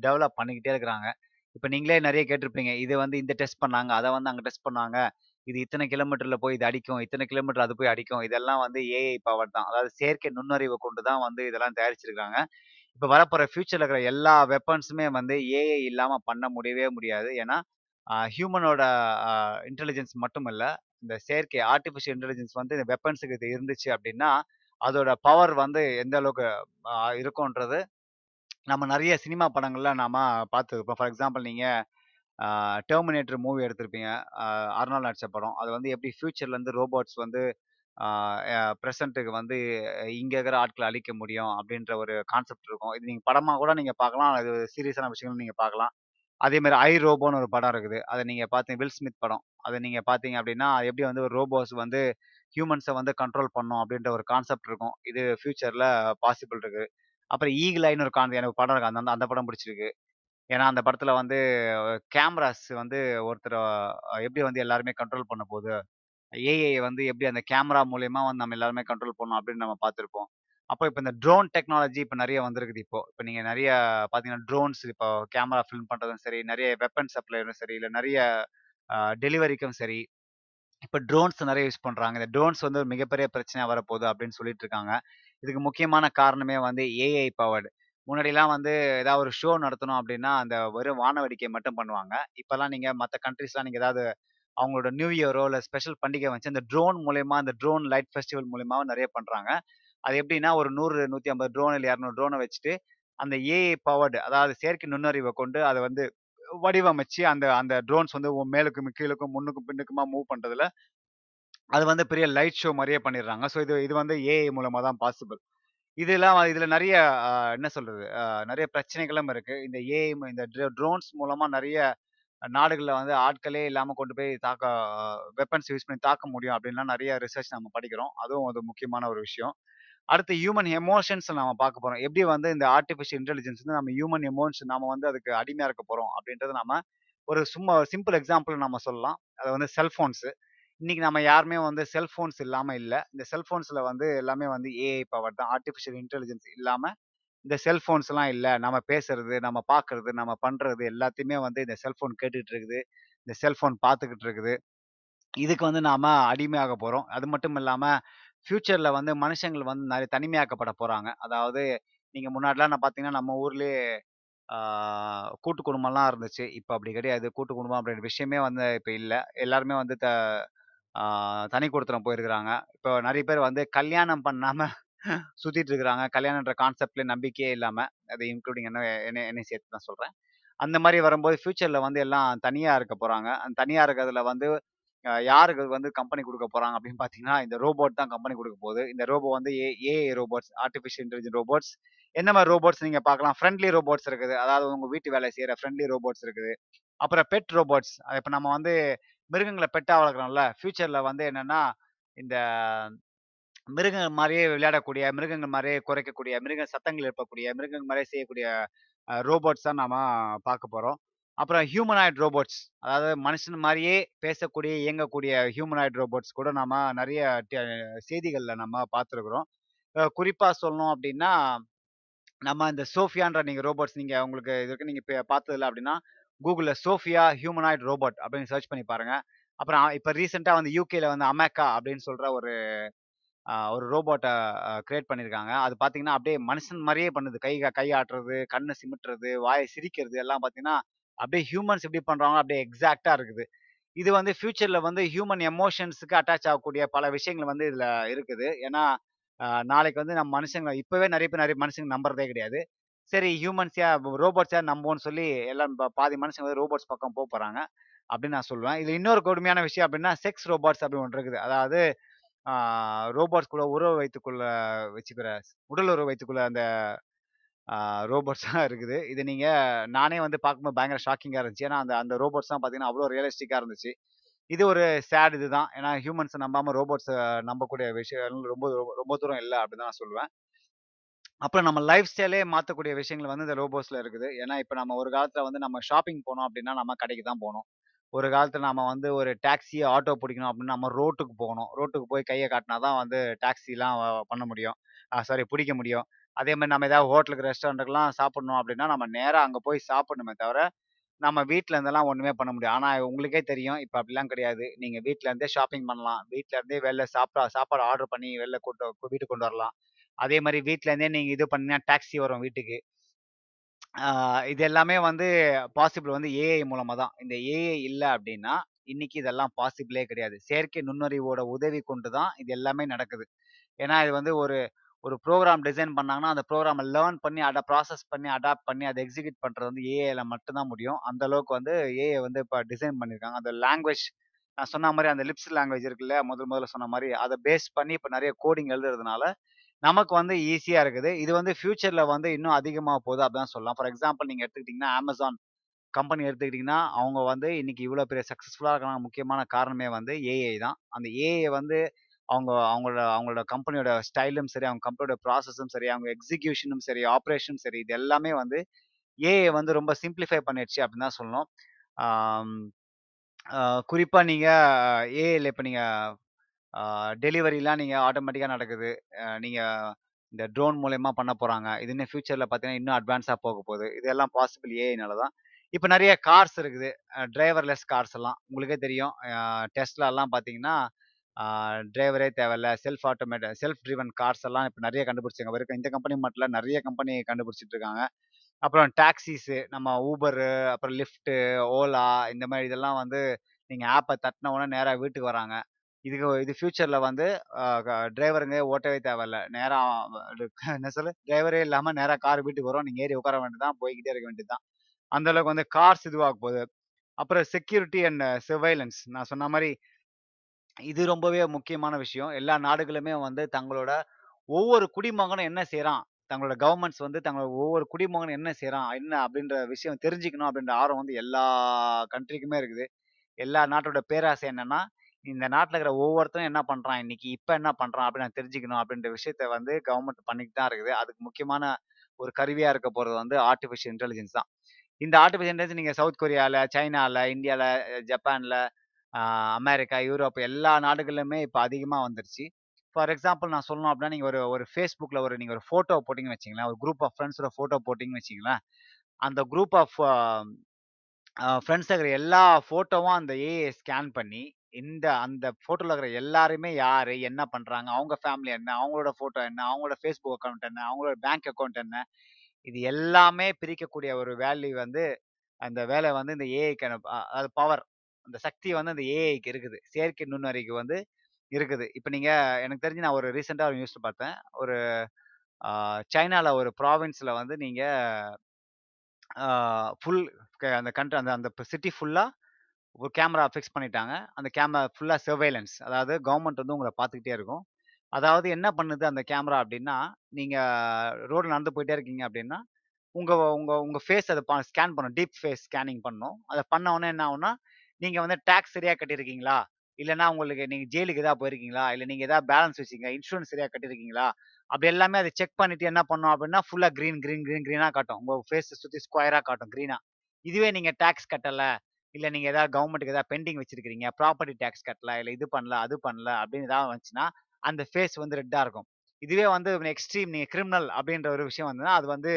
டெவலப் பண்ணிக்கிட்டே இருக்கிறாங்க. இப்போ நீங்களே நிறைய கேட்டிருப்பீங்க. இது வந்து இந்த டெஸ்ட் பண்ணாங்க. அதை வந்து அங்கே டெஸ்ட் பண்ணாங்க. இது இத்தனை கிலோமீட்டர்ல போய் இது அடிக்கும். இத்தனை கிலோமீட்டர் அது போய் அடிக்கும். இதெல்லாம் வந்து ஏஐ பவர் தான். அதாவது செயற்கை நுண்ணறிவை கொண்டு தான் வந்து இதெல்லாம் தயாரிச்சிருக்காங்க. இப்போ வரப்போகிற ஃபியூச்சர்ல இருக்கிற எல்லா வெப்பன்ஸுமே வந்து ஏஐ இல்லாமல் பண்ண முடியவே முடியாது. ஏன்னா, ஹியூமனோட இன்டெலிஜென்ஸ் மட்டும் இல்லை இந்த செயற்கை ஆர்டிஃபிஷியல் இன்டெலிஜென்ஸ் வந்து இந்த வெப்பன்ஸுக்கு இது இருந்துச்சு அப்படின்னா, அதோட பவர் வந்து எந்த அளவுக்கு இருக்கும்ன்றது நம்ம நிறைய சினிமா படங்கள்ல நாம பார்த்துருப்போம். ஃபார் எக்ஸாம்பிள் நீங்க டெர்மினேட்டர் மூவி எடுத்திருப்பீங்க. அ அர்னால்ட் நடிச்ச படம். அது வந்து எப்படி ஃபியூச்சர்ல இருந்து ரோபோட்ஸ் வந்து ப்ரெசண்ட்டுக்கு வந்து இங்கே இருக்கிற ஆட்களை அழிக்க முடியும் அப்படின்ற ஒரு கான்செப்ட் இருக்கும். இது நீங்கள் படமாக கூட நீங்கள் பார்க்கலாம். அது சீரியஸான விஷயங்கள் நீங்கள் பார்க்கலாம். அதே மாதிரி ஐ ரோபோன்னு ஒரு படம் இருக்குது. அதை நீங்கள் பார்த்தீங்க வில் ஸ்மித் படம். அதை நீங்கள் பார்த்தீங்க அப்படின்னா, எப்படி வந்து ஒரு ரோபோஸ் வந்து ஹியூமன்ஸை வந்து கண்ட்ரோல் பண்ணும் அப்படின்ற ஒரு கான்செப்ட் இருக்கும். இது ஃபியூச்சரில் பாசிபிள் இருக்குது அப்புறம் ஈகிள் ஐன்னு ஒரு கான் எனக்கு படம் இருக்குது அந்த அந்த படம் பிடிச்சிருக்கு. ஏன்னா, அந்த படத்தில் வந்து கேமராஸ் வந்து ஒருத்தர் எப்படி வந்து எல்லாருமே கண்ட்ரோல் பண்ண போகுது ஏஐ வந்து எப்படி அந்த கேமரா மூலியமா வந்து நம்ம எல்லாருமே கண்ட்ரோல் பண்ணோம் அப்படின்னு நம்ம பார்த்துருப்போம் அப்போ இப்போ இந்த ட்ரோன் டெக்னாலஜி இப்போ நிறைய வந்திருக்குது இப்போ. இப்போ நீங்க நிறைய பார்த்தீங்கன்னா, ட்ரோன்ஸ் இப்போ கேமரா ஃபில்ம் பண்றதும் சரி, நிறைய வெப்பன் சப்ளையரும் சரி, இல்லை நிறைய டெலிவரிக்கும் சரி, இப்போ ட்ரோன்ஸ் நிறைய யூஸ் பண்றாங்க. இந்த ட்ரோன்ஸ் வந்து ஒரு மிகப்பெரிய பிரச்சனையாக வரப்போகுது அப்படின்னு சொல்லிட்டு இருக்காங்க. இதுக்கு முக்கியமான காரணமே வந்து ஏஐ பவர்டு. முன்னாடிலாம் வந்து ஏதாவது ஒரு ஷோ நடத்தணும் அப்படின்னா, அந்த வெறும் வானவடிக்கை மட்டும் பண்ணுவாங்க. இப்போல்லாம் நீங்க மத்த கண்ட்ரிஸ்லாம் நீங்க ஏதாவது அவங்களோட நியூ இயரோ, இல்லை ஸ்பெஷல் பண்டிகை வந்துச்சு அந்த ட்ரோன் மூலயமா அந்த ட்ரோன் லைட் ஃபெஸ்டிவல் மூலயமாவும் நிறைய பண்ணுறாங்க அது எப்படின்னா ஒரு 100, 150 ட்ரோன் இல்லை இரநூறு ட்ரோனை வச்சுட்டு, அந்த ஏஐ பவர்டு அதாவது செயற்கை நுண்ணறிவை கொண்டு அதை வந்து வடிவமைச்சு அந்த அந்த ட்ரோன்ஸ் வந்து மேலுக்கும், கீழுக்கும், முன்னுக்கும், பின்னுக்குமா மூவ் பண்ணுறதுல அது வந்து பெரிய லைட் ஷோ மாதிரியே பண்ணிடுறாங்க. ஸோ இது இது வந்து ஏஐ மூலமாக தான் பாசிபிள். இதெல்லாம் இதுல நிறைய என்ன சொல்றது? நிறைய பிரச்சனைகளும் இருக்கு. இந்த ஏஐ இந்த ட்ரோன்ஸ் மூலமா நிறைய நாடுகளில் வந்து ஆட்களே இல்லாமல் கொண்டு போய் தாக்க வெப்பன்ஸ் யூஸ் பண்ணி தாக்க முடியும் அப்படின்லாம் நிறைய ரிசர்ச் நம்ம படிக்கிறோம். அதுவும் ஒரு முக்கியமான ஒரு விஷயம். அடுத்து ஹியூமன் எமோஷன்ஸ் நம்ம பார்க்க போறோம். எப்படி வந்து இந்த ஆர்டிஃபிஷியல் இன்டெலிஜென்ஸ் வந்து நம்ம ஹியூமன் எமோஷன் நம்ம வந்து அதுக்கு அடிமையா இருக்க போறோம் அப்படின்றத நம்ம ஒரு சும்மா சிம்பிள் எக்ஸாம்பிள் நம்ம சொல்லலாம். அது வந்து செல்ஃபோன்ஸ். இன்னைக்கு நம்ம யாருமே வந்து செல்ஃபோன்ஸ் இல்லாம இல்லை இந்த செல்ஃபோன்ஸ்ல வந்து எல்லாமே வந்து ஏஐ பவர் தான். ஆர்டிஃபிஷியல் இன்டெலிஜென்ஸ் இல்லாம இந்த செல்ஃபோன்ஸ்லாம் இல்லை நம்ம பேசுறது, நம்ம பார்க்கறது, நம்ம பண்ணுறது எல்லாத்தையுமே வந்து இந்த செல்ஃபோன் கேட்டுகிட்டு இருக்குது. இந்த செல்ஃபோன் பார்த்துக்கிட்டு இருக்குது. இதுக்கு வந்து நாம் அடிமையாக போகிறோம் அது மட்டும் இல்லாமல் ஃப்யூச்சரில் வந்து மனுஷங்கள் வந்து நிறைய தனிமையாக்கப்பட போகிறாங்க அதாவது நீங்கள் முன்னாடிலாம் நான் பார்த்தீங்கன்னா, நம்ம ஊர்லேயே கூட்டு குடும்பம்லாம் இருந்துச்சு. இப்போ அப்படி கிடையாது. கூட்டு குடும்பம் அப்படின்ற விஷயமே வந்து இப்போ இல்லை எல்லாருமே வந்து த தனி குடித்தனம் போயிருக்கிறாங்க. இப்போ நிறைய பேர் வந்து கல்யாணம் பண்ணாமல் [laughs] சுத்திட்டு இருக்கிறாங்க. கல்யாணம்ன்ற கான்செப்ட்ல நம்பிக்கையே இல்லாம. அது இன்க்ளூடிங் என்ன என்ன என்னையும் சேர்த்து தான் சொல்றேன். அந்த மாரி வரும்போது ஃபியூச்சர்ல வந்து எல்லாம் தனியா இருக்க போறாங்க. அந்த தனியா இருக்கிறதுல வந்து அ யாருக்கு வந்து கம்பெனி குடுக்க போறாங்க அப்படின்னு பார்த்தீங்கன்னா, இந்த ரோபோட் தான் கம்பெனி குடுக்க போகுது. இந்த ரோபோ வந்து A AI robots, artificial intelligent robots. என்ன மாரி ரோபோட்ஸ் நீங்க பார்க்கலாம். ஃப்ரெண்ட்லி ரோபோட்ஸ் இருக்குது. அதாவது உங்க வீட்டு வேலை செய்யற ஃப்ரெண்ட்லி ரோபோட்ஸ் இருக்குது. அப்புறம் பெட் ரோபோட்ஸ். இப்ப நம்ம வந்து மிருகங்கள பெட்டா வளர்க்குறோம்ல. ஃபியூச்சர்ல வந்து என்னன்னா, இந்த மிருகங்கள் மாதிரியே விளையாடக்கூடிய, மிருகங்கள் மாதிரியே குறைக்கக்கூடிய மிருக சத்தங்கள் எழுப்பக்கூடிய, மிருகங்கள் மாதிரியே செய்யக்கூடிய ரோபோட்ஸ் தான் நாம பார்க்க போறோம். அப்புறம் ஹியூமனாய்ட் ரோபோட்ஸ். அதாவது மனுஷன் மாதிரியே பேசக்கூடிய, இயங்கக்கூடிய ஹியூமனாய்ட் ரோபோட்ஸ் கூட நாம நிறைய செய்திகளில் செய்திகள்ல நம்ம பார்த்துருக்குறோம் குறிப்பாக குறிப்பா சொல்லணும் அப்படின்னா நம்ம இந்த சோஃபியான்ற நீங்க ரோபோட்ஸ் நீங்க உங்களுக்கு இது வரைக்கும் நீங்க பே பார்த்ததில்ல அப்படின்னா கூகுளில் சோஃபியா ஹியூமனாய்ட் ரோபோட் அப்படின்னு சர்ச் பண்ணி பாருங்க. அப்புறம் இப்போ ரீசெண்டா வந்து யூகேல வந்து அமேக்கா அப்படின்னு சொல்ற ஒரு ஒரு ரோபோட்டை கிரியேட் பண்ணியிருக்காங்க. அது பார்த்தீங்கன்னா, அப்படியே மனுஷன் மாதிரியே பண்ணுது. கை கை ஆட்டுறது, கண்ணை சிமிட்டுறது, வாயை சிரிக்கிறது எல்லாம் பார்த்தீங்கன்னா, அப்படியே ஹியூமன்ஸ் எப்படி பண்ணுறாங்க அப்படியே எக்ஸாக்டாக இருக்குது. இது வந்து ஃபியூச்சரில் வந்து ஹியூமன் எமோஷன்ஸுக்கு அட்டாச் ஆகக்கூடிய பல விஷயங்கள் வந்து இதில் இருக்குது. ஏன்னா, நாளைக்கு வந்து நம்ம மனுஷங்க இப்போவே நிறைய பேர் நிறைய மனுஷங்க நம்புறதே கிடையாது. சரி ஹியூமன்ஸயா ரோபோட்ஸாக நம்புவோம்னு சொல்லி எல்லாம் பாதி மனுஷங்க வந்து ரோபோட்ஸ் பக்கம் போக போகிறாங்க அப்படின்னு நான் சொல்லுவேன். இதில் இன்னொரு கொடுமையான விஷயம் அப்படின்னா, செக்ஸ் ரோபோட்ஸ் அப்படின்னு ஒன்று இருக்குது. அதாவது ரோபோட்ஸ் கூட உறவு வைத்துக்கொள்ள வச்சுக்கிற உடல் உறவு வைத்துக்கொள்ள அந்த ஆ இருக்குது. இது நீங்கள் நானே வந்து பார்க்கும்போது பயங்கர ஷாக்கிங்காக இருந்துச்சு. ஏன்னா, அந்த அந்த ரோபோட்ஸ்லாம் பார்த்தீங்கன்னா, அவ்வளோ ரியலிஸ்டிக்காக இருந்துச்சு. இது ஒரு சேட் இதுதான். ஏன்னா, ஹியூமன்ஸை நம்பாமல் ரோபோட்ஸை நம்பக்கூடிய விஷயம் ரொம்ப ரொம்ப தூரம் இல்லை அப்படின்னு தான் நான் சொல்லுவேன். அப்புறம் நம்ம லைஃப் ஸ்டைலே மாற்றக்கூடிய விஷயங்கள் வந்து இந்த ரோபோட்ஸில் இருக்குது. ஏன்னா, இப்போ நம்ம ஒரு காலத்தில் வந்து நம்ம ஷாப்பிங் போனோம் அப்படின்னா, நம்ம கடைக்கு தான் போகணும் ஒரு காலத்தில் நம்ம வந்து ஒரு டாக்ஸி, ஆட்டோ பிடிக்கணும் அப்படின்னா, நம்ம ரோட்டுக்கு போகணும். ரோட்டுக்கு போய் கையை காட்டினா தான் வந்து டாக்ஸிலாம் பண்ண முடியும். சாரி பிடிக்க முடியும். அதே மாதிரி நம்ம ஏதாவது ஹோட்டலுக்கு, ரெஸ்டாரண்ட்டுக்கெலாம் சாப்பிடணும் அப்படின்னா, நம்ம நேராக அங்கே போய் சாப்பிடணுமே தவிர, நம்ம வீட்ல இருந்தெல்லாம் பண்ண முடியும் ஆனால் உங்களுக்கே தெரியும், இப்போ அப்படிலாம் கிடையாது. நீங்கள் வீட்டிலேருந்தே ஷாப்பிங் பண்ணலாம். வீட்டிலேருந்தே வெளில சாப்பிட்டா சாப்பாடு ஆர்டர் பண்ணி வெளில கொண்டு வீட்டுக்கு கொண்டு வரலாம். அதே மாதிரி வீட்டிலேருந்தே நீங்கள் இது பண்ணினா டாக்ஸி வரும் வீட்டுக்கு. ஆ இது எல்லாமே வந்து பாசிபிள் வந்து ஏஐ மூலமா தான். இந்த ஏஐ இல்ல அப்டின்னா, இன்னைக்கு இதெல்லாம் பாசிபிளே கிடையாது. செயற்கை நுண்ணறிவோட உதவி கொண்டு தான் இது எல்லாமே நடக்குது. ஏன்னா, இது வந்து ஒரு ஒரு ப்ரோக்ராம் டிசைன் பண்ணாங்கன்னா, அந்த ப்ரோகிராம லேர்ன் பண்ணி, அத ப்ராசஸ் பண்ணி, அடாப்ட் பண்ணி, அத எக்ஸிக்யூட் பண்றது வந்து ஏஐல மட்டும் தான் முடியும். அந்த அளவுக்கு வந்து ஏஐ வந்து இப்ப டிசைன் பண்ணியிருக்காங்க. அந்த லாங்குவேஜ் நான் சொன்ன மாரி அந்த லிப்ஸ் லாங்குவேஜ் இருக்குல்ல முதல் முதல்ல சொன்ன மாரி, அத பேஸ் பண்ணி இப்ப நெறைய கோடிங் எழுதுறதுனால, நமக்கு வந்து ஈஸியா இருக்குது. இது வந்து ஃபியூச்சர்ல வந்து இன்னும் அதிகமாக போகுது அப்படிதான் சொல்லலாம். ஃபார் எக்ஸாம்பிள் நீங்க எடுத்துக்கிட்டீங்கன்னா, அமேசான் கம்பெனி எடுத்துக்கிட்டீங்கன்னா, அவங்க வந்து இன்னைக்கு இவ்வளோ பெரிய சக்ஸஸ்ஃபுல்லாக இருக்காங்க முக்கியமான காரணமே வந்து ஏஐ தான். அந்த ஏஐ வந்து அவங்க அவங்களோட அவங்களோட கம்பெனியோட ஸ்டைலும் சரி, அவங்க கம்பெனியோட ப்ராசஸும் சரி, அவங்க எக்ஸிக்யூஷனும் சரி, ஆப்ரேஷனும் சரி, இது எல்லாமே வந்து ஏஐ வந்து ரொம்ப சிம்ப்ளிஃபை பண்ணிடுச்சு அப்படின்னு தான் சொல்லணும். குறிப்பாக நீங்கள் ஏஐயில் இப்போ ஏஐல டெலிவரிலாம் நீங்கள் ஆட்டோமேட்டிக்காக நடக்குது. நீங்கள் இந்த ட்ரோன் மூலயமா பண்ண போகிறாங்க இது இன்னும் பார்த்தீங்கன்னா, இன்னும் அட்வான்ஸாக போக போகுது. இதெல்லாம் பாசிபிள் ஏஐனால தான். இப்போ நிறைய கார்ஸ் இருக்குது. டிரைவர்லெஸ் கார்ஸ் எல்லாம். உங்களுக்கே தெரியும். அ பார்த்தீங்கன்னா, டிரைவரே தேவையில்ல. Self automate self driven cars எல்லாம் இப்போ நிறைய கண்டுபிடிச்சாங்க. வெறும் இந்த கம்பெனி மட்டும் நிறைய கம்பெனி கண்டுபிடிச்சிட்டு இருக்காங்க. அப்புறம் டாக்ஸிஸு நம்ம ஊபரு, அப்புறம் லிஃப்ட்டு, ஓலா இந்த மாதிரி இதெல்லாம் வந்து நீங்கள் ஆப்பை தட்டின உடனே நேராக வீட்டுக்கு வராங்க. இதுக்கு இது ஃபியூச்சர்ல வந்து க டிரைவருங்க ஓட்டவே தேவையில்ல. நேரம் என்ன சொல்லு? டிரைவரே இல்லாம நேரா கார் வீட்டுக்கு வரும். நீங்க ஏறி உட்கார வேண்டியது தான். போய்கிட்டே இருக்க வேண்டியது தான். அந்த அளவுக்கு வந்து கார்ஸ் இதுவாக போகுது. அப்புறம் செக்யூரிட்டி அண்ட் சர்வைலன்ஸ் நான் சொன்ன மாதிரி இது ரொம்பவே முக்கியமான விஷயம். எல்லா நாடுகளுமே வந்து தங்களோட ஒவ்வொரு குடிமகனும் என்ன செய்கிறான் தங்களோட கவர்மெண்ட்ஸ் வந்து தங்களோட ஒவ்வொரு குடிமகனும் என்ன செய்கிறான் என்ன அப்படின்ற விஷயம் தெரிஞ்சுக்கணும் அப்படின்ற ஆர்வம் வந்து எல்லா கண்ட்ரிக்குமே இருக்குது. எல்லா நாட்டோட பேராசை என்னன்னா, இந்த நாட்டில் இருக்கிற ஒவ்வொருத்தரும் என்ன பண்ணுறான் இன்னைக்கு? இப்போ என்ன பண்ணுறான் அப்படின்னு நான் தெரிஞ்சுக்கணும் அப்படின்ற விஷயத்த வந்து கவர்மெண்ட் பண்ணிட்டு தான் இருக்குது. அதுக்கு முக்கியமான ஒரு கருவியாக இருக்க போகிறது வந்து ஆர்டிஃபிஷியல் இன்டெலிஜென்ஸ் தான். இந்த ஆர்டிஃபிஷியல் இன்டெலிஜென்ஸ் நீங்கள் சவுத் கொரியாவில் சைனாவில் இந்தியாவில் ஜப்பானில் அமெரிக்கா, யூரோப் எல்லா நாடுகளிலுமே இப்போ அதிகமாக வந்துருச்சு. ஃபார் எக்ஸாம்பிள் நான் சொல்லணும் அப்படின்னா, நீங்கள் ஒரு ஒரு ஃபேஸ்புக்கில் ஒரு நீங்கள் ஒரு ஃபோட்டோ போட்டிங்கன்னு வச்சிங்களேன் ஒரு குரூப் ஆஃப் ஃப்ரெண்ட்ஸோட ஃபோட்டோ போட்டிங்கன்னு வச்சிங்களேன் அந்த குரூப் ஆஃப் ஃப்ரெண்ட்ஸ் இருக்கிற எல்லா ஃபோட்டோவும் அந்த ஏஐ ஸ்கேன் பண்ணி, இந்த அந்த ஃபோட்டோல இருக்கிற எல்லாருமே யாரு? என்ன பண்றாங்க? அவங்க ஃபேமிலி என்ன? அவங்களோட ஃபோட்டோ என்ன? அவங்களோட Facebook அக்கவுண்ட் என்ன? அவங்களோட பேங்க் அக்கவுண்ட் என்ன? இது எல்லாமே பிரிக்கக்கூடிய ஒரு வேல்யூ வந்து அந்த வேலை வந்து இந்த ஏஐக்கான அ அது பவர். அந்த சக்தி வந்து அந்த ஏஐக்கு இருக்குது. செயற்கை நுண்ணறிவுக்கு வந்து இருக்குது. இப்ப நீங்க எனக்கு தெரிஞ்சு நான் ஒரு ரீசென்ட்டா ஒரு நியூஸ் பார்த்தேன். ஒரு ஆ சைனால ஒரு ப்ராவின்ஸ்ல வந்து நீங்க ஃபுல் க அந்த கண்ட்ரி அந்த அந்த சிட்டி ஃபுல்லா ஒரு கேமரா ஃபிக்ஸ் பண்ணிட்டாங்க. அந்த கேமரா ஃபுல்லாக சர்வைலன்ஸ் அதாவது கவர்மெண்ட் வந்து உங்களை பார்த்துக்கிட்டே இருக்கும். அதாவது என்ன பண்ணுது அந்த கேமரா அப்படின்னா நீங்கள் ரோட்ல நடந்து போயிட்டே இருக்கீங்க அப்படின்னா உங்கள் உங்கள் உங்கள் ஃபேஸ் அதை ஸ்கேன் பண்ணும். டீப் ஃபேஸ் ஸ்கேனிங் பண்ணும். அதை பண்ண உடனே என்ன ஆகும்னா, நீங்கள் வந்து டேக்ஸ் சரியாக கட்டியிருக்கீங்களா? இல்லைனா உங்களுக்கு நீங்கள் ஜெயிலுக்கு ஏதாவது போயிருக்கீங்களா? இல்லை நீங்கள் ஏதாவது பேலன்ஸ் வச்சிருக்கீங்களா? இன்சூரன்ஸ் சரியாக கட்டியிருக்கீங்களா? அப்படி எல்லாமே அதை செக் பண்ணிட்டு என்ன பண்ணும் அப்படின்னா, ஃபுல்லாக க்ரீன் கிரீன், க்ரீன் க்ரீனாக காட்டும். உங்கள் ஃபேஸை சுற்றி ஸ்கொயராக காட்டும் க்ரீனாக இதுவே நீங்கள் டேக்ஸ் கட்டலை இல்லை நீங்கள் ஏதாவது கவர்மெண்ட்டுக்கு ஏதாவது பெண்டிங் வச்சிருக்கிறீங்க, ப்ராப்பர்ட்டி டேக்ஸ் கட்டல, இல்லை இது பண்ணல, அது பண்ணல அப்படின்னு ஏதாவது வந்துச்சுன்னா, அந்த ஃபேஸ் வந்து ரெட்டாக இருக்கும். இதுவே வந்து எக்ஸ்ட்ரீம் நீங்க கிரிமினல் அப்படின்ற ஒரு விஷயம் வந்ததுன்னா, அது வந்து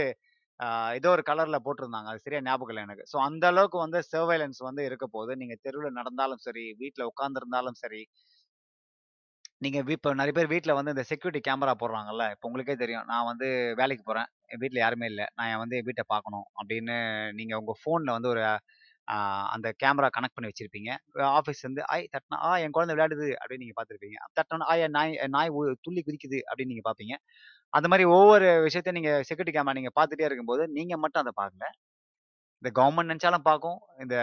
ஏதோ ஒரு கலர்ல போட்டிருந்தாங்க. அது சரியா ஞாபகம் இல்லை எனக்கு. ஸோ அந்த அளவுக்கு வந்து சர்வைலன்ஸ் வந்து இருக்க போது. நீங்க தெருவில் நடந்தாலும் சரி, வீட்டில் உட்காந்துருந்தாலும் சரி. நீங்க இப்போ நிறைய பேர் வீட்டில் வந்து இந்த செக்யூரிட்டி கேமரா போடுறாங்கல்ல. இப்ப உங்களுக்கே தெரியும். நான் வந்து வேலைக்கு போறேன். என் வீட்ல யாருமே இல்லை நான் வந்து என் பார்க்கணும் அப்படின்னு நீங்க உங்க ஃபோன்ல வந்து ஒரு அந்த கேமரா கனெக்ட் பண்ணி வச்சிருப்பீங்க. ஆஃபீஸ்லேருந்து ஆய் தட்டினா ஆ என் குழந்தை விளையாடுது" அப்படின்னு நீங்கள் பார்த்துருப்பீங்க தட்டணும் "ஆ என் நாய் நாய் துள்ளி குதிக்குது" அப்படின்னு நீங்கள் பார்ப்பீங்க. அந்த மாதிரி ஒவ்வொரு விஷயத்தையும் நீங்கள் செக்யூரிட்டி கேமரா நீங்கள் பார்த்துட்டே இருக்கும்போது, நீங்கள் மட்டும் அதை பார்க்கல. இந்த கவர்மெண்ட் நினச்சாலும் பார்க்கும். இந்த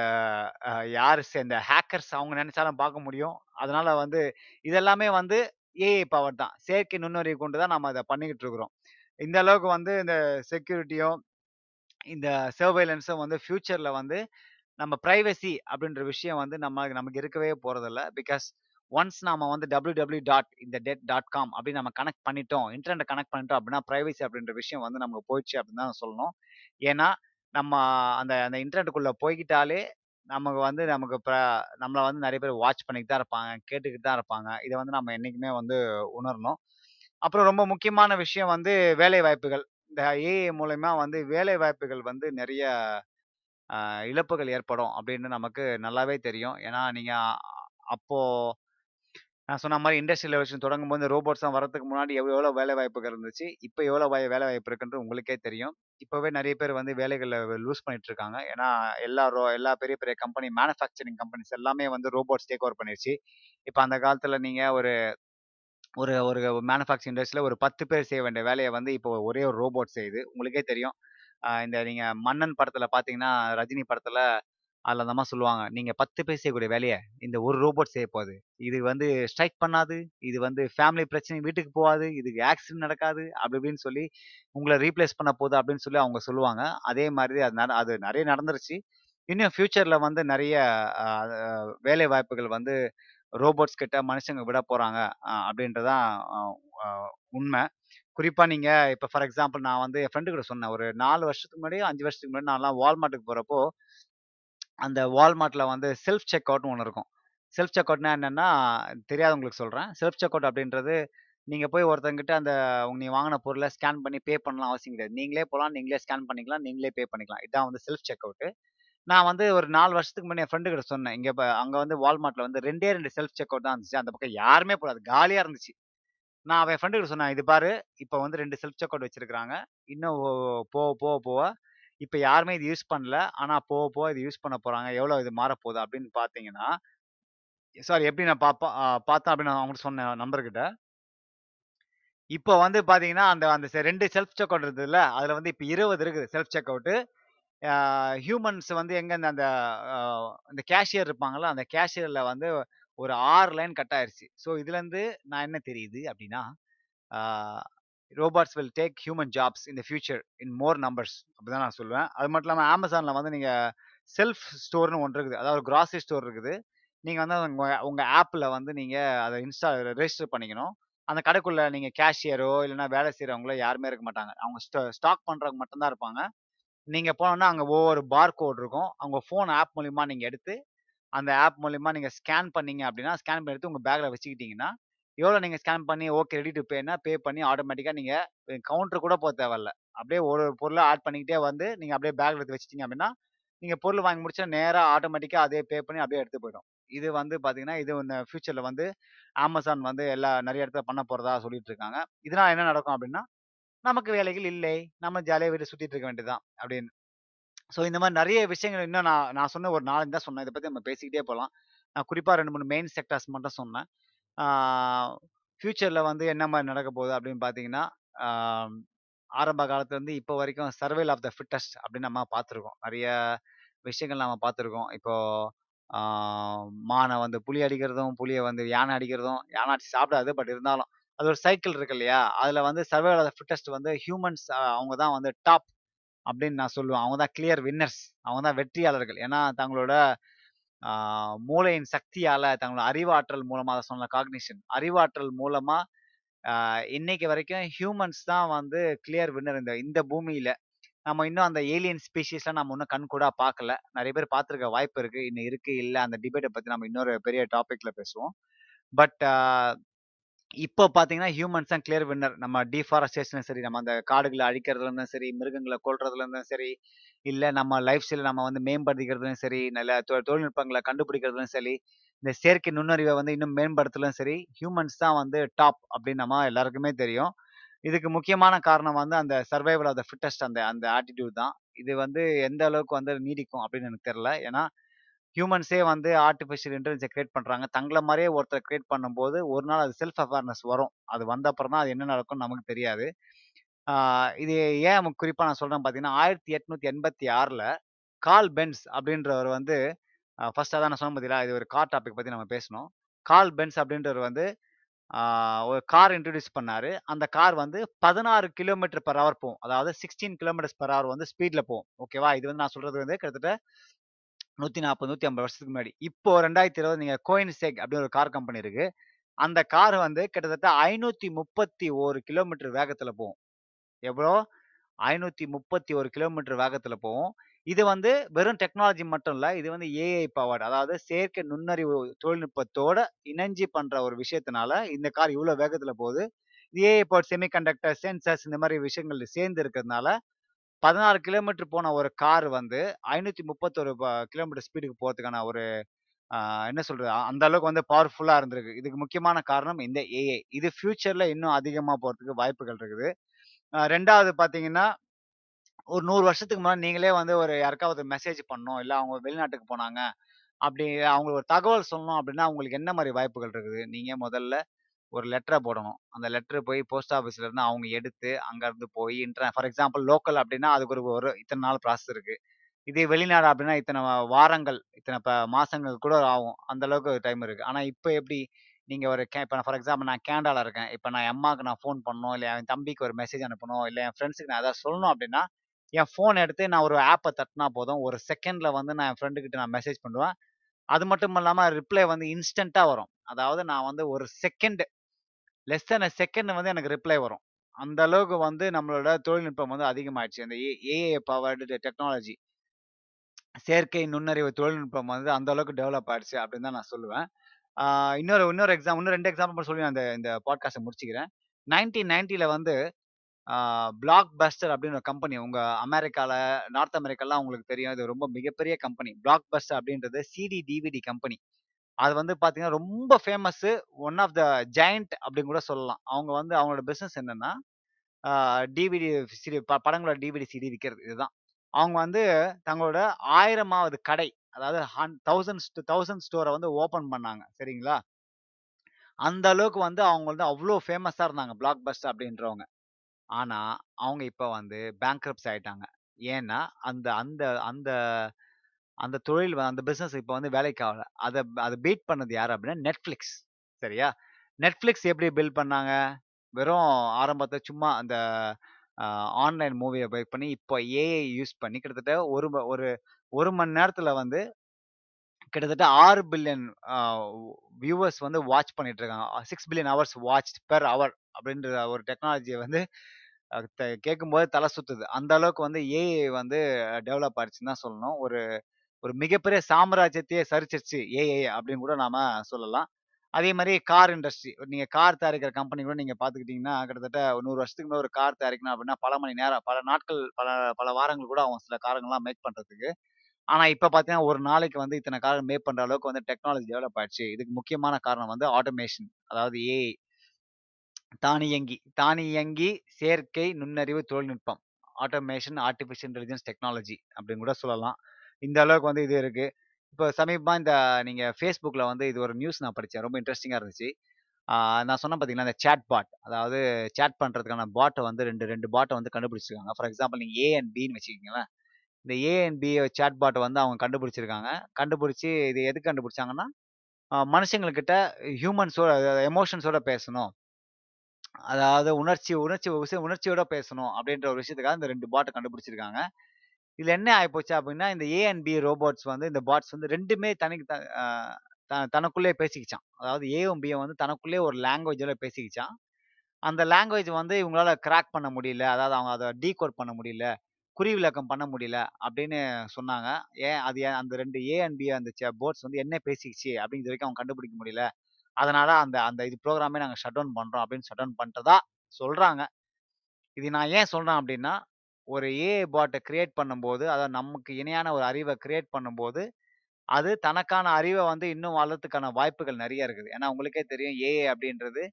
யார் சே இந்த ஹேக்கர்ஸ் அவங்க நினச்சாலும் பார்க்க முடியும். அதனால வந்து இதெல்லாமே வந்து ஏஐ பவர் தான். செயற்கை நுண்ணறிவு கொண்டு தான் நம்ம அதை பண்ணிக்கிட்டு இருக்கிறோம். இந்த அளவுக்கு வந்து இந்த செக்யூரிட்டியும், இந்த சர்வைலன்ஸும் வந்து ஃபியூச்சரில் வந்து நம்ம ப்ரைவசி அப்படின்ற விஷயம் வந்து நம்ம நமக்கு இருக்கவே போறதில்ல. பிகாஸ் ஒன்ஸ் நாம வந்து www டாட் இந்த டெட் டாட் காம் அப்படின்னு நம்ம கனெக்ட் பண்ணிட்டோம். இன்டர்நெட் கனெக்ட் பண்ணிட்டோம் அப்படின்னா, ப்ரைவசி அப்படின்ற விஷயம் வந்து நமக்கு போயிடுச்சு அப்படின்னு தான் சொல்லணும். ஏன்னா, நம்ம அந்த அந்த இன்டர்நெட்டுக்குள்ள போய்க்கிட்டாலே, நமக்கு வந்து நமக்கு நம்மளை வந்து நிறைய பேர் வாட்ச் பண்ணிக்கிட்டு தான் இருப்பாங்க. கேட்டுக்கிட்டு தான் இருப்பாங்க. இதை வந்து நம்ம என்றைக்குமே வந்து உணரணும். அப்புறம் ரொம்ப முக்கியமான விஷயம் வந்து வேலை வாய்ப்புகள். இந்த ஏஐ மூலயமா வந்து வேலை வாய்ப்புகள் வந்து நிறைய இழப்புகள் ஏற்படும் அப்படின்னு நமக்கு நல்லாவே தெரியும். ஏன்னா, நீங்கள் அப்போது நான் சொன்ன மாதிரி இண்டஸ்ட்ரியல் ரெவல்யூஷன் தொடங்கும்போது ரோபோட்ஸ்லாம் வரதுக்கு முன்னாடி எவ்வளோ எவ்வளோ வேலை வாய்ப்புகள் இருந்துச்சு. இப்போ எவ்வளோ வே வேலை வாய்ப்பு இருக்குன்றது உங்களுக்கே தெரியும். இப்போவே நிறைய பேர் வந்து வேலைகளை லூஸ் பண்ணிட்டு இருக்காங்க. ஏன்னா, எல்லா ரோ எல்லா பெரிய பெரிய கம்பெனி மேனுஃபேக்சரிங் கம்பெனிஸ் எல்லாமே வந்து ரோபோட்ஸ் டேக் ஓவர் பண்ணிருச்சு. இப்போ அந்த காலத்தில் நீங்கள் ஒரு ஒரு ஒரு மேனுஃபேக்சரிங் இண்டஸ்ட்ரியில் ஒரு 10 பேர் செய்ய வேண்டிய வேலையை வந்து இப்போ ஒரே ஒரு ரோபோட் செய்யுது. உங்களுக்கே தெரியும். இந்த நீங்க மன்னன் படத்துல பார்த்தீங்கன்னா, ரஜினி படத்துல அதுல அந்த அம்மா சொல்லுவாங்க. "நீங்க 10 பேர் செய்யக்கூடிய வேலையை இந்த ஒரு ரோபோட் செய்ய போகுது இது வந்து ஸ்ட்ரைக் பண்ணாது. இது வந்து ஃபேமிலி பிரச்சனை வீட்டுக்கு போகாது. இதுக்கு ஆக்சிடென்ட் நடக்காது." அப்படி இப்படின்னு சொல்லி உங்களை ரீப்ளேஸ் பண்ண போகுது அப்படின்னு சொல்லி அவங்க சொல்லுவாங்க. அதே மாதிரி அது அது நிறைய நடந்துருச்சு. இன்னும் ஃபியூச்சர்ல வந்து நிறைய வேலை வாய்ப்புகள் வந்து ரோபோட்ஸ் கிட்ட மனுஷங்க விட போறாங்க. அப்படின்றதான் உண்மை குறிப்பாக நீங்கள் இப்போ ஃபார் எக்ஸாம்பிள் நான் வந்து என் ஃப்ரெண்டு கூட சொன்னேன். ஒரு நாலு வருஷத்துக்கு முன்னாடி அஞ்சு வருஷத்துக்கு முன்னாடி நான்லாம் வால்மார்ட்டுக்கு போகிறப்போ அந்த வால்மார்ட்டில் வந்து செல்ஃப் செக் அவுட்னு ஒன்று இருக்கும். செல்ஃப் செக் அவுட்னா என்னென்னா தெரியாதவங்களுக்கு சொல்கிறேன் செல்ஃப் செக் அவுட் அப்படின்றது, நீங்கள் போய் ஒருத்தங்கிட்ட அந்த நீங்க வாங்கின பொருளை ஸ்கேன் பண்ணி பே பண்ணலாம் அவசியம் கிடையாது. நீங்களே போகலாம் நீங்களே ஸ்கேன் பண்ணிக்கலாம், நீங்களே பே பண்ணிக்கலாம். இதான் வந்து செல்ஃப் செக் அவுட்டு நான் வந்து ஒரு நாலு வருஷத்துக்கு முன்னாடி என் ஃப்ரெண்டு கிட்ட சொன்னேன். இங்கே அங்கே வந்து வால்மார்ட்டில் வந்து 2டே 2 செல்ஃப் செக் அவுட் தான் இருந்துச்சு. அந்த பக்கம் யாருமே போடாது காலியாக இருந்துச்சு. நான் அவன் ஃப்ரெண்டுகிட்ட சொன்னேன். "இது பாரு, இப்போ வந்து ரெண்டு செல்ஃப் செக் அவுட் இன்னும் போ போக போக போக இப்போ யாருமே இது யூஸ் பண்ணல. ஆனால் போக போக இது யூஸ் பண்ண போகிறாங்க எவ்வளோ இது மாறப்போகுது? அப்படின்னு பார்த்தீங்கன்னா" சாரி எப்படி நான் பாப்ப பார்த்தேன் அப்படின்னு நான் அவங்ககிட்ட சொன்னேன் நம்பர்கிட்ட இப்போ வந்து பார்த்தீங்கன்னா, அந்த அந்த செ 2 செல்ஃப் செக் அவுட் இருந்ததுல்ல, அதில் வந்து இப்போ இருபது இருக்குது செல்ஃப் செக் அவுட்டு ஹியூமன்ஸ் வந்து எங்கே இந்த அந்த இந்த கேஷியர் இருப்பாங்களோ அந்த கேஷியரில் வந்து ஒரு ஆறு லைன் கட் ஆயிருச்சு. ஸோ இதுலேருந்து நான் என்ன தெரியுது அப்படின்னா, robots will take human jobs in the future in more numbers அப்படிதான் நான் சொல்லுவேன். அது மட்டும் இல்லாமல் அமேசானில் வந்து நீங்கள் செல்ஃப் ஸ்டோர்னு ஒன்று இருக்குது. அதாவது கிராசரி ஸ்டோர் இருக்குது. நீங்கள் வந்து உங்கள் உங்கள் ஆப்பில் வந்து நீங்கள் அதை இன்ஸ்டா ரெஜிஸ்டர் பண்ணிக்கணும். அந்த கடைக்குள்ள நீங்கள் கேஷியரோ, இல்லைனா வேலை செய்கிறவங்களோ யாருமே இருக்க மாட்டாங்க. அவங்க ஸ்டா ஸ்டாக் பண்ணுறவங்க மட்டும்தான் இருப்பாங்க. நீங்கள் போனோன்னா அங்கே ஒவ்வொரு பார் கோட் இருக்கும். அவங்க ஃபோன் ஆப் மூலிமா நீங்கள் எடுத்து, அந்த ஆப் மூலயமா நீங்கள் ஸ்கேன் பண்ணீங்க அப்படின்னா, ஸ்கேன் பண்ணி எடுத்து உங்கள் பேக்கில் வச்சுக்கிட்டீங்கன்னா, எவ்வளோ நீங்கள் ஸ்கேன் பண்ணி ஓகே ரெடி டு பேன்னா, பே பண்ணி ஆட்டோமேட்டிக்காக நீங்கள் கவுண்டர் கூட போக தேவையில்ல. அப்படியே ஒரு ஒரு பொருளை ஆட் பண்ணிக்கிட்டே வந்து, நீங்கள் அப்படியே பேக்கில் எடுத்து வச்சிட்டிங்க அப்படின்னா, நீங்கள் பொருள் வாங்கி முடிச்சா நேராக ஆட்டோமேட்டிக்காக அதே பே பண்ணி அப்படியே எடுத்து போயிடும். இது வந்து பார்த்தீங்கன்னா, இது இந்த ஃபியூச்சரில் வந்து அமேசான் வந்து எல்லா நிறைய இடத்துல பண்ண போகிறதா சொல்லிட்டு இருக்காங்க. இதனால் என்ன நடக்கும் அப்படின்னா, நமக்கு வேலைகள் இல்லை. நம்ம ஜாலியாக வீட்டு சுற்றிட்டு இருக்க வேண்டியதுதான் அப்படின்னு. ஸோ இந்த மாதிரி நிறைய விஷயங்கள் இன்னும் நான் நான் சொன்ன ஒரு 4, 5 தான் சொன்னேன். இதை பற்றி நம்ம பேசிக்கிட்டே போகலாம் நான் குறிப்பாக ரெண்டு மூணு மெயின் செக்டர்ஸ் மட்டும் சொன்னேன். ஃப்யூச்சரில் வந்து என்ன மாதிரி நடக்க போகுது அப்படின்னு பார்த்தீங்கன்னா, ஆரம்ப காலத்துலேருந்து இப்போ வரைக்கும் சர்வேல் ஆஃப் த ஃபிட்டெஸ்ட் அப்படின்னு நம்ம பார்த்துருக்கோம். நிறைய விஷயங்கள் நம்ம பார்த்துருக்கோம். இப்போது மானை வந்து புலி அடிக்கிறதும், புளியை வந்து யானை அடிக்கிறதும், யானை அடிச்சு சாப்பிடாது. பட் இருந்தாலும், அது ஒரு சைக்கிள் இருக்கு இல்லையா? அதில் வந்து சர்வைவல் ஆஃப் த வந்து ஹியூமன்ஸ் அவங்க தான் வந்து டாப் அப்படின்னு நான் சொல்லுவேன். அவங்க தான் கிளியர் வின்னர்ஸ். அவங்க தான் வெற்றியாளர்கள். ஏன்னா தங்களோட மூளையின் சக்தியால, தங்களோட அறிவாற்றல் மூலமா அதை சொன்ன காக்னிஷன். அறிவாற்றல் மூலமா இன்னைக்கு வரைக்கும் ஹியூமன்ஸ் தான் வந்து கிளியர் வின்னர் இந்த இந்த பூமியில. நம்ம இன்னும் அந்த ஏலியன் ஸ்பீஷீஸ்லாம் நம்ம இன்னும் கண்கூடா பார்க்கல. நிறைய பேர் பார்த்துருக்க வாய்ப்பு இருக்கு. இன்னும் இருக்கு, இல்லை அந்த டிபேட்டை பத்தி நம்ம இன்னொரு பெரிய டாபிக்ல பேசுவோம். பட் இப்போ பார்த்தீங்கன்னா, ஹியூமன்ஸ் தான் கிளியர் வின்னர். நம்ம டிஃபாரஸ்டேஷனும் சரி, நம்ம அந்த காடுகளை அழிக்கிறதுல இருந்தும் சரி, மிருகங்களை கொள்றதுல இருந்தும் சரி, இல்லை நம்ம லைஃப் ஸ்டைலை நம்ம வந்து மேம்படுத்திக்கிறதுலும் சரி, நல்ல தொ கண்டுபிடிக்கிறதுலும் சரி, இந்த செயற்கை நுண்ணறிவை வந்து இன்னும் மேம்படுத்தலும் சரி, ஹியூமன்ஸ் தான் வந்து டாப் அப்படின்னு நம்ம எல்லாருக்குமே தெரியும். இதுக்கு முக்கியமான காரணம் வந்து அந்த சர்வைவல் ஆஃப் த ஃபிட்டஸ்ட் அந்த அந்த ஆட்டிடியூட் தான். இது வந்து எந்த அளவுக்கு வந்து நீடிக்கும் அப்படின்னு எனக்கு தெரில ஏன்னா, ஹியூமன்ஸே வந்து ஆர்டிஃபிஷியல் இன்டெலிஜென்ஸ கிரியேட் பண்ணுறாங்க தங்கள மாதிரியே ஒருத்தர் கிரியேட் பண்ணும்போது, ஒரு நாள் அது செல்ஃப் அவேர்னஸ் வரும். அது வந்த அப்புறம் தான் அது என்ன நடக்கும்னு நமக்கு தெரியாது. இது ஏன் குறிப்பாக நான் சொல்கிறேன் பார்த்தீங்கன்னா, 1886ல கார்ல் பென்ஸ் அப்படின்றவர் வந்து அ ஃபர்ஸ்ட் அதான் நான் சொன்னேன் பார்த்தீங்களா, இது ஒரு கார் டாபிக் பற்றி நம்ம பேசினோம். கார்ல் பென்ஸ் அப்படின்றவர் வந்து ஒரு கார் இன்ட்ரடியூஸ் பண்ணார் அந்த கார் வந்து 16 கிலோமீட்டர் பர் ஹவர் போகும். அதாவது 16 கிலோமீட்டர்ஸ் பர் ஹவர் வந்து ஸ்பீடில் போகும். ஓகேவா? இது வந்து நான் சொல்கிறது வந்து கிட்டத்தட்ட 140, 150 வருஷத்துக்கு முன்னாடி. இப்போ ரெண்டாயிரத்தி இருபது நீங்கள் கோயின்செக் அப்படின்னு ஒரு கார் கம்பெனி இருக்கு. அந்த கார் வந்து கிட்டத்தட்ட 531 கிலோமீட்டர் வேகத்தில் போகும். எவ்வளோ? 531 கிலோமீட்டர் வேகத்தில் போகும். இது வந்து வெறும் டெக்னாலஜி மட்டும் இல்லை இது வந்து ஏஐ பவர்ட். அதாவது செயற்கை நுண்ணறிவு தொழில்நுட்பத்தோட இணைஞ்சி பண்ணுற ஒரு விஷயத்தினால, இந்த கார் இவ்வளோ வேகத்தில் போகுது. ஏஐ பவர் செமிகண்டக்டர், சென்சர்ஸ் இந்த மாதிரி விஷயங்கள் சேர்ந்து இருக்கிறதுனால, 16 கிலோமீட்டர் போன ஒரு கார் வந்து ஐநூற்றி முப்பத்தொரு கிலோமீட்டர் ஸ்பீடுக்கு போகிறதுக்கான ஒரு என்ன சொல்கிறது அந்த அளவுக்கு வந்து பவர்ஃபுல்லாக இருந்திருக்கு. இதுக்கு முக்கியமான காரணம் இந்த ஏஐ. இது ஃப்யூச்சரில் இன்னும் அதிகமாக போகிறதுக்கு வாய்ப்புகள் இருக்குது. ரெண்டாவது பார்த்தீங்கன்னா, ஒரு நூறு வருஷத்துக்கு முன்னாடி நீங்களே வந்து ஒரு யாருக்காவது மெசேஜ் பண்ணணும். இல்லை அவங்க வெளிநாட்டுக்கு போனாங்க. அப்படி அவங்களுக்கு ஒரு தகவல் சொல்லணும் அப்படின்னா, அவங்களுக்கு என்ன மாதிரி வாய்ப்புகள் இருக்குது? நீங்கள் முதல்ல ஒரு லெட்டரை போடணும். அந்த லெட்டர் போய் போஸ்ட் ஆஃபீஸில் இருந்து அவங்க எடுத்து, அங்கேருந்து போய் இன்டர் ஃபார் எக்ஸாம்பிள் லோக்கல் அப்படின்னா, அதுக்கு ஒரு ஒரு நாள் ப்ராசஸ் இருக்குது இதே வெளிநாடு அப்படின்னா, இத்தனை வாரங்கள், இத்தனை இப்போ மாதங்கள் கூட ஆகும். அந்த அளவுக்கு டைம் இருக்குது ஆனால் இப்போ எப்படி? நீங்கள் ஒரு கே இப்போ ஃபார் எக்ஸாம்பிள் நான் கேண்டாவில் இருக்கேன். இப்போ நான் அம்மாவுக்கு நான் ஃபோன் பண்ணணும், இல்லை என் தம்பிக்கு ஒரு மெசேஜ் அனுப்பணும், இல்லை என் ஃப்ரெண்ட்ஸுக்கு நான் ஏதாவது சொல்லணும் அப்படின்னா, என் ஃபோன் எடுத்து நான் ஒரு ஆப்பை தட்டினா போதும். ஒரு செகண்டில் வந்து நான் என் ஃப்ரெண்டுக்கிட்ட நான் மெசேஜ் பண்ணுவேன். அது மட்டும் இல்லாமல் ரிப்ளை வந்து இன்ஸ்டண்ட்டாக வரும். அதாவது நான் வந்து ஒரு second less than a second வந்து எனக்கு ரிப்ளை வரும். அந்த அளவுக்கு வந்து நம்மளோட தொழில்நுட்பம் வந்து அதிகமாயிடுச்சு. அந்த ஏஏ பவர்டு டெக்னாலஜி. செயற்கை நுண்ணறிவு தொழில்நுட்பம் வந்து அந்த அளவுக்கு டெவலப் ஆயிடுச்சு அப்படின்னு தான் நான் சொல்லுவேன். இன்னொரு இன்னொரு எக்ஸாம் இன்னும் ரெண்டு எக்ஸாம்பிள் சொல்லி நான் இந்த இந்த பாட்காஸ்ட்ட முடிச்சுக்கிறேன். 1990ல வந்து பிளாக் பஸ்டர் அப்படின்னு ஒரு கம்பெனி உங்க அமெரிக்கால, நார்த் அமெரிக்காலாம் உங்களுக்கு தெரியும். இது ரொம்ப மிகப்பெரிய கம்பெனி. பிளாக் பஸ்டர் அப்படின்றது சிடி, டிவிடி கம்பெனி. அது வந்து பார்த்தீங்கன்னா, ரொம்ப famous one of the giant அப்படின்னு கூட சொல்லலாம். அவங்க வந்து அவங்களோட பிஸ்னஸ் என்னன்னா, டிவிடி சிடி ப படங்களோட டிவிடி, சிடி விற்கிறது இதுதான். அவங்க வந்து தங்களோட 1000வது கடை, அதாவது ஹன் தௌசண்ட் தௌசண்ட் ஸ்டோரை வந்து ஓப்பன் பண்ணாங்க. சரிங்களா? அந்த அளவுக்கு வந்து அவங்க வந்து அவ்வளோ ஃபேமஸாக இருந்தாங்க. பிளாக் பஸ்டர் அப்படின்றவங்க. ஆனால் அவங்க இப்போ வந்து பேங்க்ரப்ஸ் ஆயிட்டாங்க. ஏன்னா, அந்த அந்த அந்த அந்த தொழில் அந்த பிஸ்னஸ் இப்போ வந்து வேலைக்கு ஆகல. அதை அதை பீட் பண்ணது யார் அப்படின்னா நெட்ஃப்ளிக்ஸ் சரியா? நெட்ஃப்ளிக்ஸ் எப்படி பில்ட் பண்ணாங்க? வெறும் ஆரம்பத்தை சும்மா அந்த ஆன்லைன் மூவியை பேக் பண்ணி, இப்போ ஏஐ யூஸ் பண்ணி கிட்டத்தட்ட ஒரு ம ஒரு மணி நேரத்தில் வந்து கிட்டத்தட்ட ஆறு பில்லியன் வியூவர்ஸ் வந்து வாட்ச் பண்ணிட்டு இருக்காங்க. Six billion hours watch per hour அப்படின்ற ஒரு டெக்னாலஜியை வந்து கேட்கும்போது தலை சுத்துது. அந்த அளவுக்கு வந்து ஏஐ வந்து டெவலப் ஆயிடுச்சுன்னு தான் சொல்லணும். ஒரு ஒரு மிகப்பெரிய சாம்ராஜ்யத்தையே சரிச்சிருச்சு ஏஐ அப்படின்னு கூட நாம சொல்லலாம். அதே மாதிரி கார் இண்டஸ்ட்ரி. நீங்க கார் தயாரிக்கிற கம்பெனி கூட நீங்க பாத்துக்கிட்டீங்கன்னா கிட்டத்தட்ட 100 வருஷத்துக்கு முன்னாடி ஒரு கார் தயாரிக்கணும் அப்படின்னா, பல மணி நேரம், பல நாட்கள், பல பல வாரங்கள் கூட அவங்க சில காரங்கள்லாம் மேக் பண்றதுக்கு. ஆனா இப்ப பாத்தீங்கன்னா ஒரு நாளைக்கு வந்து இத்தனை கார் மேக் பண்ற அளவுக்கு வந்து டெக்னாலஜி டெவலப் ஆயிடுச்சு. இதுக்கு முக்கியமான காரணம் வந்து ஆட்டோமேஷன். அதாவது ஏஐ. தானியங்கி தானியங்கி செயற்கை நுண்ணறிவு தொழில்நுட்பம். ஆட்டோமேஷன், ஆர்டிபிஷியல் இன்டெலிஜென்ஸ் டெக்னாலஜி அப்படின்னு கூட சொல்லலாம். இந்த அளவுக்கு வந்து இது இருக்கு. இப்போ சமீபமா இந்த நீங்க ஃபேஸ்புக்கில் வந்து இது ஒரு நியூஸ் நான் படித்தேன் ரொம்ப இன்ட்ரெஸ்டிங்காக இருந்துச்சு. நான் சொன்னேன் பார்த்தீங்களா, இந்த சாட் பாட். அதாவது சாட் பண்ணுறதுக்கான பாட்டை வந்து ரெண்டு ரெண்டு பாட்டை வந்து கண்டுபிடிச்சிருக்காங்க. ஃபார் எக்ஸாம்பிள் நீங்கள் ஏ அண்ட் பின்னு வச்சுக்கிங்களேன் இந்த ஏ அண்ட் பி சாட் பாட்டை வந்து அவங்க கண்டுபிடிச்சிருக்காங்க. கண்டுபிடிச்சி இது எதுக்கு கண்டுபிடிச்சாங்கன்னா, மனுஷங்கள்கிட்ட ஹியூமன்ஸோட எமோஷன்ஸோட பேசணும். அதாவது உணர்ச்சி உணர்ச்சி உணர்ச்சியோட பேசணும் அப்படின்ற ஒரு விஷயத்துக்காக இந்த ரெண்டு பாட்டை கண்டுபிடிச்சிருக்காங்க. இதுல என்ன ஆயிப்போச்சு அப்படின்னா, இந்த ஏ அண்ட் பி ரோபோட்ஸ் வந்து இந்த பாட்ஸ் வந்து ரெண்டுமே தனக்கு த த தனக்குள்ளே பேசிக்கிச்சான் அதாவது ஏவும் பியும் வந்து தனக்குள்ளே ஒரு லாங்குவேஜில் பேசிக்கிச்சான் அந்த லாங்குவேஜ் வந்து இவங்களால கிராக் பண்ண முடியல. அதாவது அவங்க அதை டீகோட் பண்ண முடியல. குறிவிலக்கம் பண்ண முடியல அப்படின்னு சொன்னாங்க. ஏன் அது ஏன் அந்த ரெண்டு ஏ அண்ட் பி அந்த போர்ட்ஸ் வந்து என்ன பேசிக்கிச்சு அப்படிங்கிற வரைக்கும் அவங்க கண்டுபிடிக்க முடியல. அதனால அந்த அந்த இது ப்ரோக்ராமே நாங்கள் ஷட் டவுன் பண்ணுறோம் அப்படின்னு ஷட் டவுன் பண்ணிட்டதா சொல்கிறாங்க இது நான் ஏன் சொல்கிறேன் அப்படின்னா, ஒரு ஏஐ பாட்டை கிரியேட் பண்ணும்போது, அதை நமக்கு இணையான ஒரு அறிவை கிரியேட் பண்ணும்போது, அது தனக்கான அறிவை வந்து இன்னும் வளர்த்துக்கான வாய்ப்புகள் நிறைய இருக்குது. ஏன்னா உங்களுக்கே தெரியும் ஏஐ அப்படின்றது,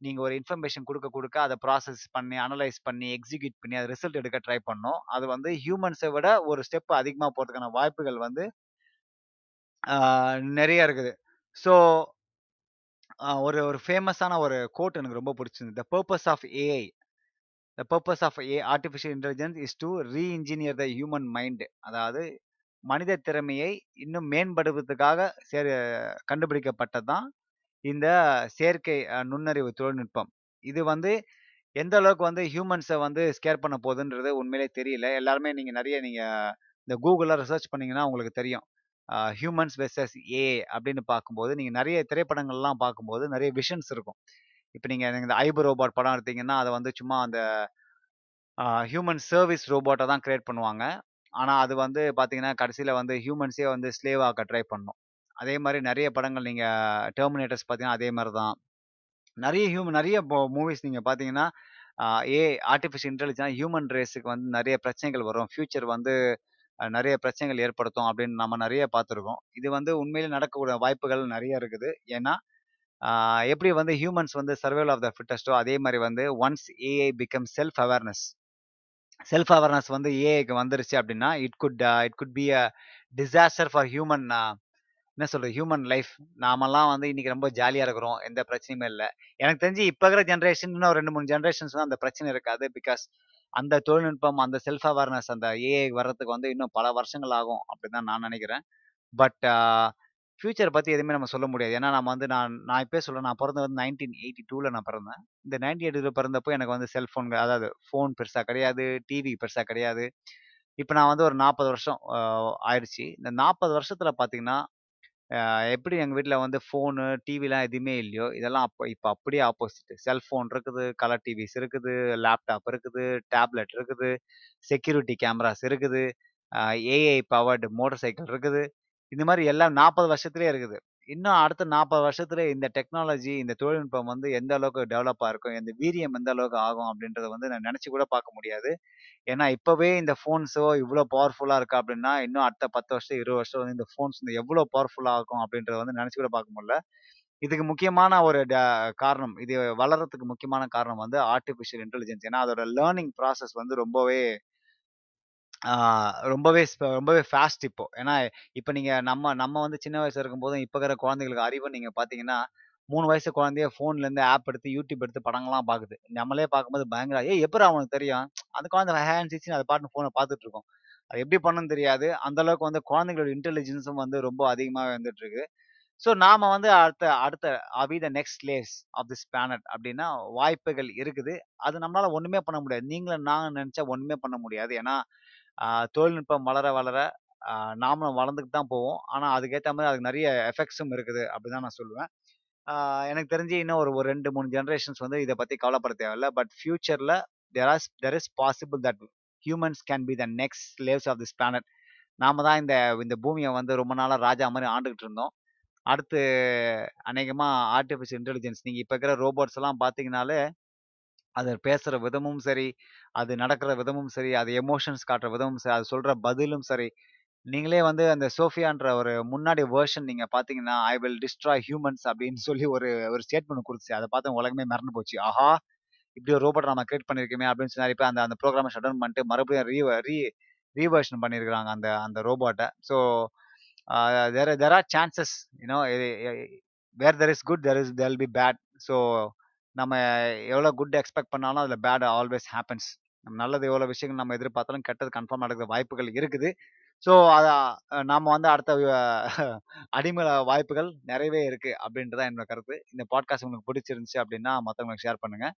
நீங்கள் ஒரு இன்ஃபர்மேஷன் கொடுக்க கொடுக்க அதை ப்ராசஸ் பண்ணி, அனலைஸ் பண்ணி, எக்ஸிக்யூட் பண்ணி, அது ரிசல்ட் எடுக்க ட்ரை பண்ணோம் அது வந்து ஹியூமன்ஸை விட ஒரு ஸ்டெப் அதிகமாக போகிறதுக்கான வாய்ப்புகள் வந்து நிறைய இருக்குது. ஸோ ஒரு ஒரு ஃபேமஸான ஒரு கோட் எனக்கு ரொம்ப பிடிச்சிருந்தது "the purpose of AI the purpose of A artificial intelligence is to reengineer the human mind." அதாவது மனித திறமையை இன்னும் மேம்படுவதற்காக சேர் கண்டுபிடிக்கப்பட்டது தான் இந்த செயற்கை நுண்ணறிவு தொழில்நுட்பம். இது வந்து எந்த அளவுக்கு வந்து ஹியூமன்ஸை வந்து ஸ்கேர் பண்ண போகுதுன்றது உண்மையிலே தெரியல. எல்லாருமே நீங்கள் நிறைய நீங்கள் இந்த கூகுளில் ரிசர்ச் பண்ணீங்கன்னா உங்களுக்கு தெரியும். ஹியூமன்ஸ் வெர்சஸ் ஏ அப்படின்னு பார்க்கும்போது, நீங்கள் நிறைய திரைப்படங்கள்லாம் பார்க்கும்போது நிறைய விஷன்ஸ் இருக்கும். இப்போ நீங்கள் இந்த ஐபோ ரோபோட் படம் எடுத்தீங்கன்னா, அதை வந்து சும்மா அந்த ஹியூமன் சர்வீஸ் ரோபோட்டை தான் கிரியேட் பண்ணுவாங்க. ஆனால் அது வந்து பார்த்தீங்கன்னா, கடைசியில் வந்து ஹியூமன்ஸே வந்து ஸ்லேவ் ஆக்க ட்ரை பண்ணும். அதே மாதிரி நிறைய படங்கள் நீங்கள் டெர்மினேட்டர்ஸ் பார்த்தீங்கன்னா, அதே மாதிரி தான். நிறைய ஹியூமன் நிறைய மூவிஸ் நீங்கள் பார்த்தீங்கன்னா, ஏ ஆர்டிஃபிஷியல் இன்டெலிஜென்ஸ் ஹியூமன் ரேஸுக்கு வந்து நிறைய பிரச்சனைகள் வரும். ஃபியூச்சர் வந்து நிறைய பிரச்சனைகள் ஏற்படுத்தும் அப்படின்னு நம்ம நிறைய பார்த்துருக்கோம். இது வந்து உண்மையிலே நடக்கக்கூடிய வாய்ப்புகள் நிறைய இருக்குது. ஏன்னா, எப்படி வந்து ஹியூமன்ஸ் வந்து சர்வைவல் ஆஃப் த ஃபிட்டெஸ்ட்டோ, அதே மாதிரி வந்து once AI becomes self awareness self awareness வந்து ஏஐக்கு வந்துருச்சு அப்படின்னா, it could it could be a disaster for human என்ன சொல்றது? Human life. நாமெல்லாம் வந்து இன்னைக்கு ரொம்ப ஜாலியா இருக்கிறோம். எந்த பிரச்சனையுமே இல்லை எனக்கு தெரிஞ்சு இப்போ இருக்கிற ஜென்ரேஷன் இன்னும் ரெண்டு மூணு ஜென்ரேஷன்ஸ் தான் அந்த பிரச்சனை இருக்காது. பிகாஸ் அந்த தொழில்நுட்பம், அந்த செல்ஃப் அவேர்னஸ் அந்த ஏஐ வர்றதுக்கு வந்து இன்னும் பல வருஷங்கள் ஆகும் அப்படின்னு தான் நான் நினைக்கிறேன் பட் ஃப்யூச்சரை பற்றி எதுவுமே நம்ம சொல்ல முடியாது. ஏன்னா நம்ம வந்து நான் நான் இப்போ சொல்ல நான் பொறந்தது வந்து 1982ல நான் பிறந்தேன். இந்த 1982ல பிறந்தப்போ எனக்கு வந்து செல்ஃபோன் அதாவது ஃபோன் பெருசாக கிடையாது. டிவி பெருசாக கிடையாது. இப்போ நான் வந்து ஒரு 40 வருஷம் ஆயிடுச்சு. இந்த நாற்பது வருஷத்தில் பார்த்தீங்கன்னா, எப்படி எங்கள் வீட்டில் வந்து ஃபோனு, டிவிலாம் எதுவுமே இல்லையோ, இதெல்லாம் அப்போ இப்போ அப்படியே ஆப்போசிட். செல்ஃபோன் இருக்குது, கலர் டிவிஸ் இருக்குது, லேப்டாப் இருக்குது, டேப்லெட் இருக்குது, செக்யூரிட்டி கேமராஸ் இருக்குது, ஏஐ பவர்டு மோட்டார் சைக்கிள் இருக்குது. இந்த மாதிரி எல்லாம் நாற்பது வருஷத்துலேயே இருக்குது. இன்னும் அடுத்த 40 வருஷத்துல இந்த டெக்னாலஜி, இந்த தொழில்நுட்பம் வந்து எந்த அளவுக்கு டெவலப்பாக இருக்கும் இந்த வீரியம் எந்த அளவுக்கு ஆகும் அப்படின்றத வந்து நான் நினச்சி கூட பார்க்க முடியாது. ஏன்னா இப்போவே இந்த ஃபோன்ஸோ இவ்வளோ பவர்ஃபுல்லாக இருக்கா அப்படின்னா, இன்னும் அடுத்த 10 வருஷம், 20 வருஷம் வந்து இந்த ஃபோன்ஸ் வந்து எவ்வளோ பவர்ஃபுல்லாக இருக்கும் அப்படின்றத வந்து நினச்சி கூட பார்க்க முடியல. இதுக்கு முக்கியமான ஒரு ட காரணம், இது வளர்றதுக்கு முக்கியமான காரணம் வந்து ஆர்டிஃபிஷியல் இன்டெலிஜென்ஸ். ஏன்னா அதோட லேர்னிங் ப்ராசஸ் வந்து ரொம்பவே ரொம்பவே ரொம்பவே ஃபாஸ்ட் இப்போ. ஏன்னா, இப்போ நீங்க நம்ம நம்ம வந்து சின்ன வயசுல இருக்கும்போதும், இப்போ இருக்கிற குழந்தைகளுக்கு அறிவு நீங்க பார்த்தீங்கன்னா, மூணு வயசு குழந்தைய ஃபோன்லேருந்து ஆப் எடுத்து, யூடியூப் எடுத்து படங்கள்லாம் பார்க்குது. நம்மளே பார்க்கும்போது பயங்கர "ஏய் எப்படி அவனுக்கு தெரியும்?" அந்த குழந்தை ஹேண்ட் சிச்சு அது பாட்டுன்னு ஃபோனை பார்த்துட்டு இருக்கோம் அது எப்படி பண்ணும்னு தெரியாது. அந்த அளவுக்கு வந்து குழந்தைகளோட இன்டெலிஜென்ஸும் வந்து ரொம்ப அதிகமாக வந்துட்டு இருக்கு. ஸோ நாம வந்து அடுத்த அடுத்த அவி we the next slaves of this planet அப்படின்னா வாய்ப்புகள் இருக்குது. அது நம்மளால ஒண்ணுமே பண்ண முடியாது. நீங்களும் நான் நினச்சா ஒண்ணுமே பண்ண முடியாது. ஏன்னா, தொழில்நுட்பம் வளர வளர நாமளும் வளர்ந்துட்டு தான் போவோம். ஆனால் அதுக்கேற்ற மாதிரி அதுக்கு நிறைய எஃபெக்ட்ஸும் இருக்குது அப்படிதான் தான் நான் சொல்லுவேன். எனக்கு தெரிஞ்சு இன்னும் ஒரு ஒரு ரெண்டு மூணு ஜென்ரேஷன்ஸ் வந்து இதை பற்றி கவலைப்பட தேவையில்ல. பட் ஃபியூச்சரில் there as there is possible that humans can be the next slaves of this planet. நாம தான் இந்த இந்த பூமியை வந்து ரொம்ப நாளாக ராஜா மாதிரி ஆண்டுகிட்டு இருந்தோம். அடுத்து அநேகமாக ஆர்டிஃபிஷியல் இன்டெலிஜென்ஸ் நீங்கள் இப்போ இருக்கிற ரோபோட்ஸ் எல்லாம் பார்த்தீங்கனாலே, அது பேசுகிற விதமும் சரி, அது நடக்கிற விதமும் சரி, அது எமோஷன்ஸ் காட்டுற விதமும் சரி, அது சொல்கிற பதிலும் சரி, நீங்களே வந்து அந்த சோஃபியான்ற ஒரு முன்னாடி வேர்ஷன் நீங்கள் பார்த்தீங்கன்னா, "ஐ வில் டிஸ்ட்ராய் ஹியூமன்ஸ்" அப்படின்னு சொல்லி ஒரு ஒரு ஸ்டேட்மெண்ட் கொடுத்து அதை பார்த்து உலகமே மறந்து போச்சு. ஆஹா! இப்படி ஒரு ரோபோட் நம்ம கிரியேட் பண்ணியிருக்கோமே அப்படின்னு சொல்லி இப்போ அந்த அந்த ப்ரோக்ராமை ஷட் டவுன் பண்ணிட்டு மறுபடியும் ரீ ரீ ரீவர்ஷன் பண்ணியிருக்கிறாங்க அந்த அந்த ரோபோட்டை so uh there there are chances you know where there is good there is there'll be bad. So நம்ம எவ்வளோ குட் எக்ஸ்பெக்ட் பண்ணாலும் அதில் பேட் ஆல்வேஸ் ஹேப்பன்ஸ். நல்லது எவ்வளோ விஷயங்கள் நம்ம எதிர்பார்த்தாலும் கெட்டது கன்ஃபார்ம் நடக்கிற வாய்ப்புகள் இருக்குது. ஸோ அதை நாம் வந்து அடுத்த அடிமை வாய்ப்புகள் நிறையவே இருக்குது அப்படின்றது தான் என்னோட கருத்து. இந்த பாட்காஸ்ட் உங்களுக்கு பிடிச்சிருந்துச்சு அப்படின்னா மற்றவங்களுக்கு ஷேர் பண்ணுங்கள்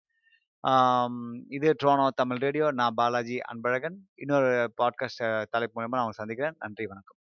இது ட்ரோனோ தமிழ் ரேடியோ. நான் பாலாஜி அன்பழகன். இன்னொரு பாட்காஸ்ட் தலைப்பு மூலமாக நான் சந்திக்கிறேன். நன்றி, வணக்கம்.